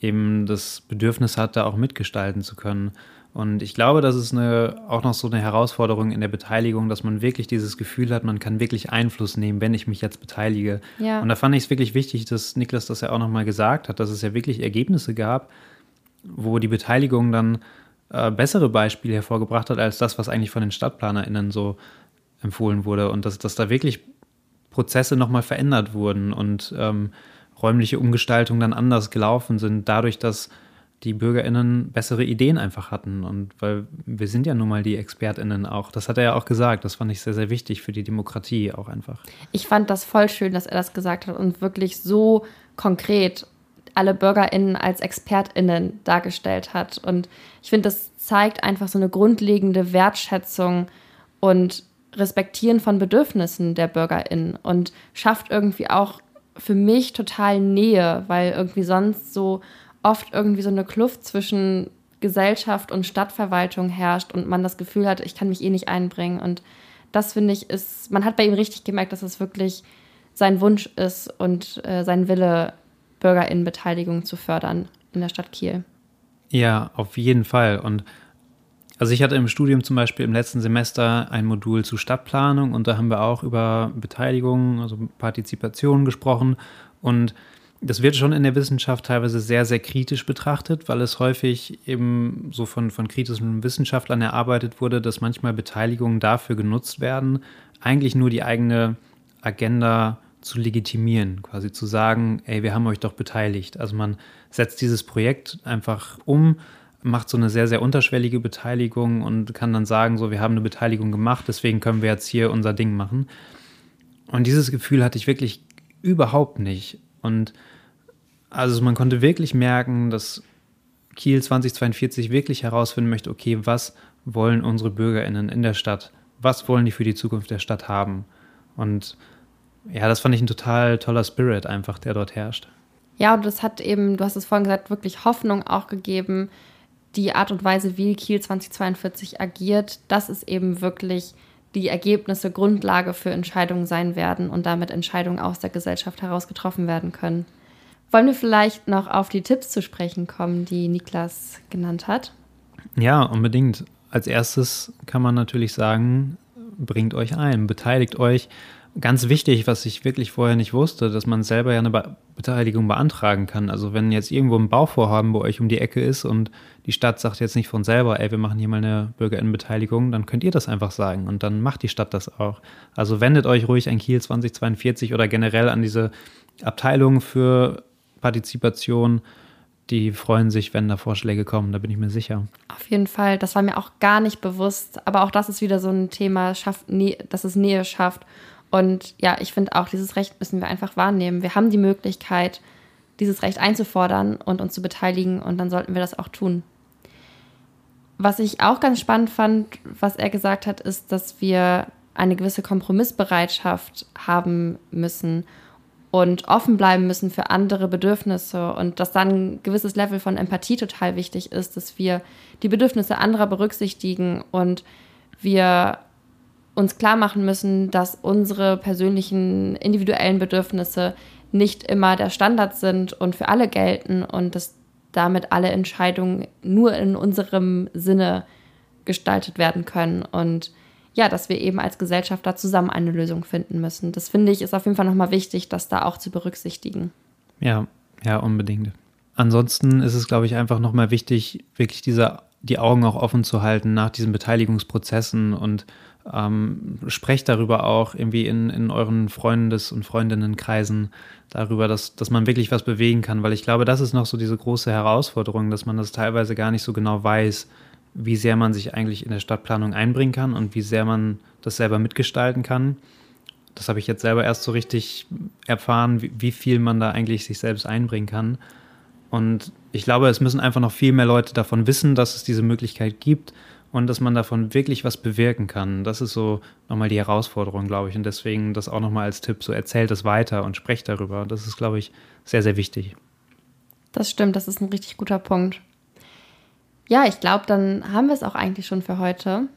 B: eben das Bedürfnis hat, da auch mitgestalten zu können. Und ich glaube, das ist eine, auch noch so eine Herausforderung in der Beteiligung, dass man wirklich dieses Gefühl hat, man kann wirklich Einfluss nehmen, wenn ich mich jetzt beteilige. Ja. Und da fand ich es wirklich wichtig, dass Niklas das ja auch nochmal gesagt hat, dass es ja wirklich Ergebnisse gab, wo die Beteiligung dann äh, bessere Beispiele hervorgebracht hat, als das, was eigentlich von den StadtplanerInnen so empfohlen wurde. Und dass, dass da wirklich Prozesse nochmal verändert wurden und ähm, räumliche Umgestaltungen dann anders gelaufen sind, dadurch, dass die BürgerInnen bessere Ideen einfach hatten. Und weil wir sind ja nun mal die ExpertInnen auch. Das hat er ja auch gesagt. Das fand ich sehr, sehr wichtig für die Demokratie auch einfach.
C: Ich fand das voll schön, dass er das gesagt hat und wirklich so konkret alle BürgerInnen als ExpertInnen dargestellt hat. Und ich finde, das zeigt einfach so eine grundlegende Wertschätzung und Respektieren von Bedürfnissen der BürgerInnen und schafft irgendwie auch für mich total Nähe, weil irgendwie sonst so oft irgendwie so eine Kluft zwischen Gesellschaft und Stadtverwaltung herrscht und man das Gefühl hat, ich kann mich eh nicht einbringen. Und das finde ich ist, man hat bei ihm richtig gemerkt, dass es wirklich sein Wunsch ist und äh, sein Wille, Bürgerinnenbeteiligung zu fördern in der Stadt Kiel.
B: Ja, auf jeden Fall. Und also ich hatte im Studium zum Beispiel im letzten Semester ein Modul zu Stadtplanung und da haben wir auch über Beteiligung, also Partizipation gesprochen. Und das wird schon in der Wissenschaft teilweise sehr, sehr kritisch betrachtet, weil es häufig eben so von, von kritischen Wissenschaftlern erarbeitet wurde, dass manchmal Beteiligungen dafür genutzt werden, eigentlich nur die eigene Agenda zu legitimieren, quasi zu sagen, ey, wir haben euch doch beteiligt. Also man setzt dieses Projekt einfach um, macht so eine sehr, sehr unterschwellige Beteiligung und kann dann sagen, so, wir haben eine Beteiligung gemacht, deswegen können wir jetzt hier unser Ding machen. Und dieses Gefühl hatte ich wirklich überhaupt nicht. Und also man konnte wirklich merken, dass Kiel 2042 wirklich herausfinden möchte, okay, was wollen unsere BürgerInnen in der Stadt? Was wollen die für die Zukunft der Stadt haben? Und ja, das fand ich ein total toller Spirit einfach, der dort herrscht.
C: Ja, und das hat eben, du hast es vorhin gesagt, wirklich Hoffnung auch gegeben, die Art und Weise, wie Kiel 2042 agiert, dass es eben wirklich die Ergebnisse Grundlage für Entscheidungen sein werden und damit Entscheidungen aus der Gesellschaft heraus getroffen werden können. Wollen wir vielleicht noch auf die Tipps zu sprechen kommen, die Niklas genannt hat?
B: Ja, unbedingt. Als erstes kann man natürlich sagen, bringt euch ein, beteiligt euch ganz wichtig, was ich wirklich vorher nicht wusste, dass man selber ja eine Be Beteiligung beantragen kann. Also wenn jetzt irgendwo ein Bauvorhaben bei euch um die Ecke ist und die Stadt sagt jetzt nicht von selber, ey, wir machen hier mal eine Bürgerinnenbeteiligung, dann könnt ihr das einfach sagen und dann macht die Stadt das auch. Also wendet euch ruhig an Kiel 2042 oder generell an diese Abteilung für Partizipation. Die freuen sich, wenn da Vorschläge kommen, da bin ich mir sicher.
C: Auf jeden Fall, das war mir auch gar nicht bewusst, aber auch das ist wieder so ein Thema, schafft, dass es Nähe schafft und ja, ich finde auch, dieses Recht müssen wir einfach wahrnehmen. Wir haben die Möglichkeit, dieses Recht einzufordern und uns zu beteiligen und dann sollten wir das auch tun. Was ich auch ganz spannend fand, was er gesagt hat, ist, dass wir eine gewisse Kompromissbereitschaft haben müssen und offen bleiben müssen für andere Bedürfnisse und dass dann ein gewisses Level von Empathie total wichtig ist, dass wir die Bedürfnisse anderer berücksichtigen und wir uns klar machen müssen, dass unsere persönlichen individuellen Bedürfnisse nicht immer der Standard sind und für alle gelten und dass damit alle Entscheidungen nur in unserem Sinne gestaltet werden können und ja, dass wir eben als Gesellschaft da zusammen eine Lösung finden müssen. Das finde ich ist auf jeden Fall nochmal wichtig, das da auch zu berücksichtigen.
B: Ja, ja, unbedingt. Ansonsten ist es, glaube ich, einfach nochmal wichtig, wirklich diese, die Augen auch offen zu halten nach diesen Beteiligungsprozessen und ähm, sprecht darüber auch irgendwie in, in euren Freundes- und Freundinnenkreisen darüber, dass, dass man wirklich was bewegen kann, weil ich glaube, das ist noch so diese große Herausforderung, dass man das teilweise gar nicht so genau weiß, wie sehr man sich eigentlich in der Stadtplanung einbringen kann und wie sehr man das selber mitgestalten kann. Das habe ich jetzt selber erst so richtig erfahren, wie, wie viel man da eigentlich sich selbst einbringen kann. Und ich glaube, es müssen einfach noch viel mehr Leute davon wissen, dass es diese Möglichkeit gibt und dass man davon wirklich was bewirken kann. Das ist so nochmal die Herausforderung, glaube ich. Und deswegen das auch nochmal als Tipp, so erzählt es weiter und sprecht darüber. Das ist, glaube ich, sehr, sehr wichtig.
C: Das stimmt, das ist ein richtig guter Punkt. Ja, ich glaube, dann haben wir es auch eigentlich schon für heute,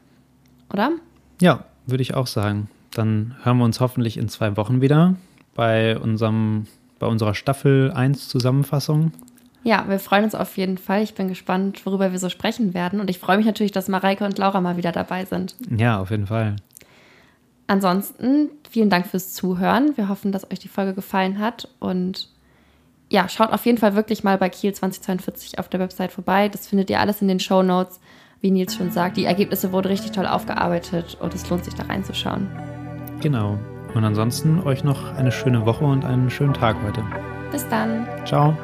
C: oder?
B: Ja, würde ich auch sagen. Dann hören wir uns hoffentlich in zwei Wochen wieder bei unserem bei unserer Staffel 1 Zusammenfassung.
C: Ja, wir freuen uns auf jeden Fall. Ich bin gespannt, worüber wir so sprechen werden. Und ich freue mich natürlich, dass Mareike und Laura mal wieder dabei sind.
B: Ja, auf jeden Fall.
C: Ansonsten vielen Dank fürs Zuhören. Wir hoffen, dass euch die Folge gefallen hat. Und ja, schaut auf jeden Fall wirklich mal bei Kiel 2042 auf der Website vorbei. Das findet ihr alles in den Show Notes. Wie Nils schon sagt, die Ergebnisse wurden richtig toll aufgearbeitet und es lohnt sich da reinzuschauen.
B: Genau. Und ansonsten euch noch eine schöne Woche und einen schönen Tag heute.
C: Bis dann.
B: Ciao.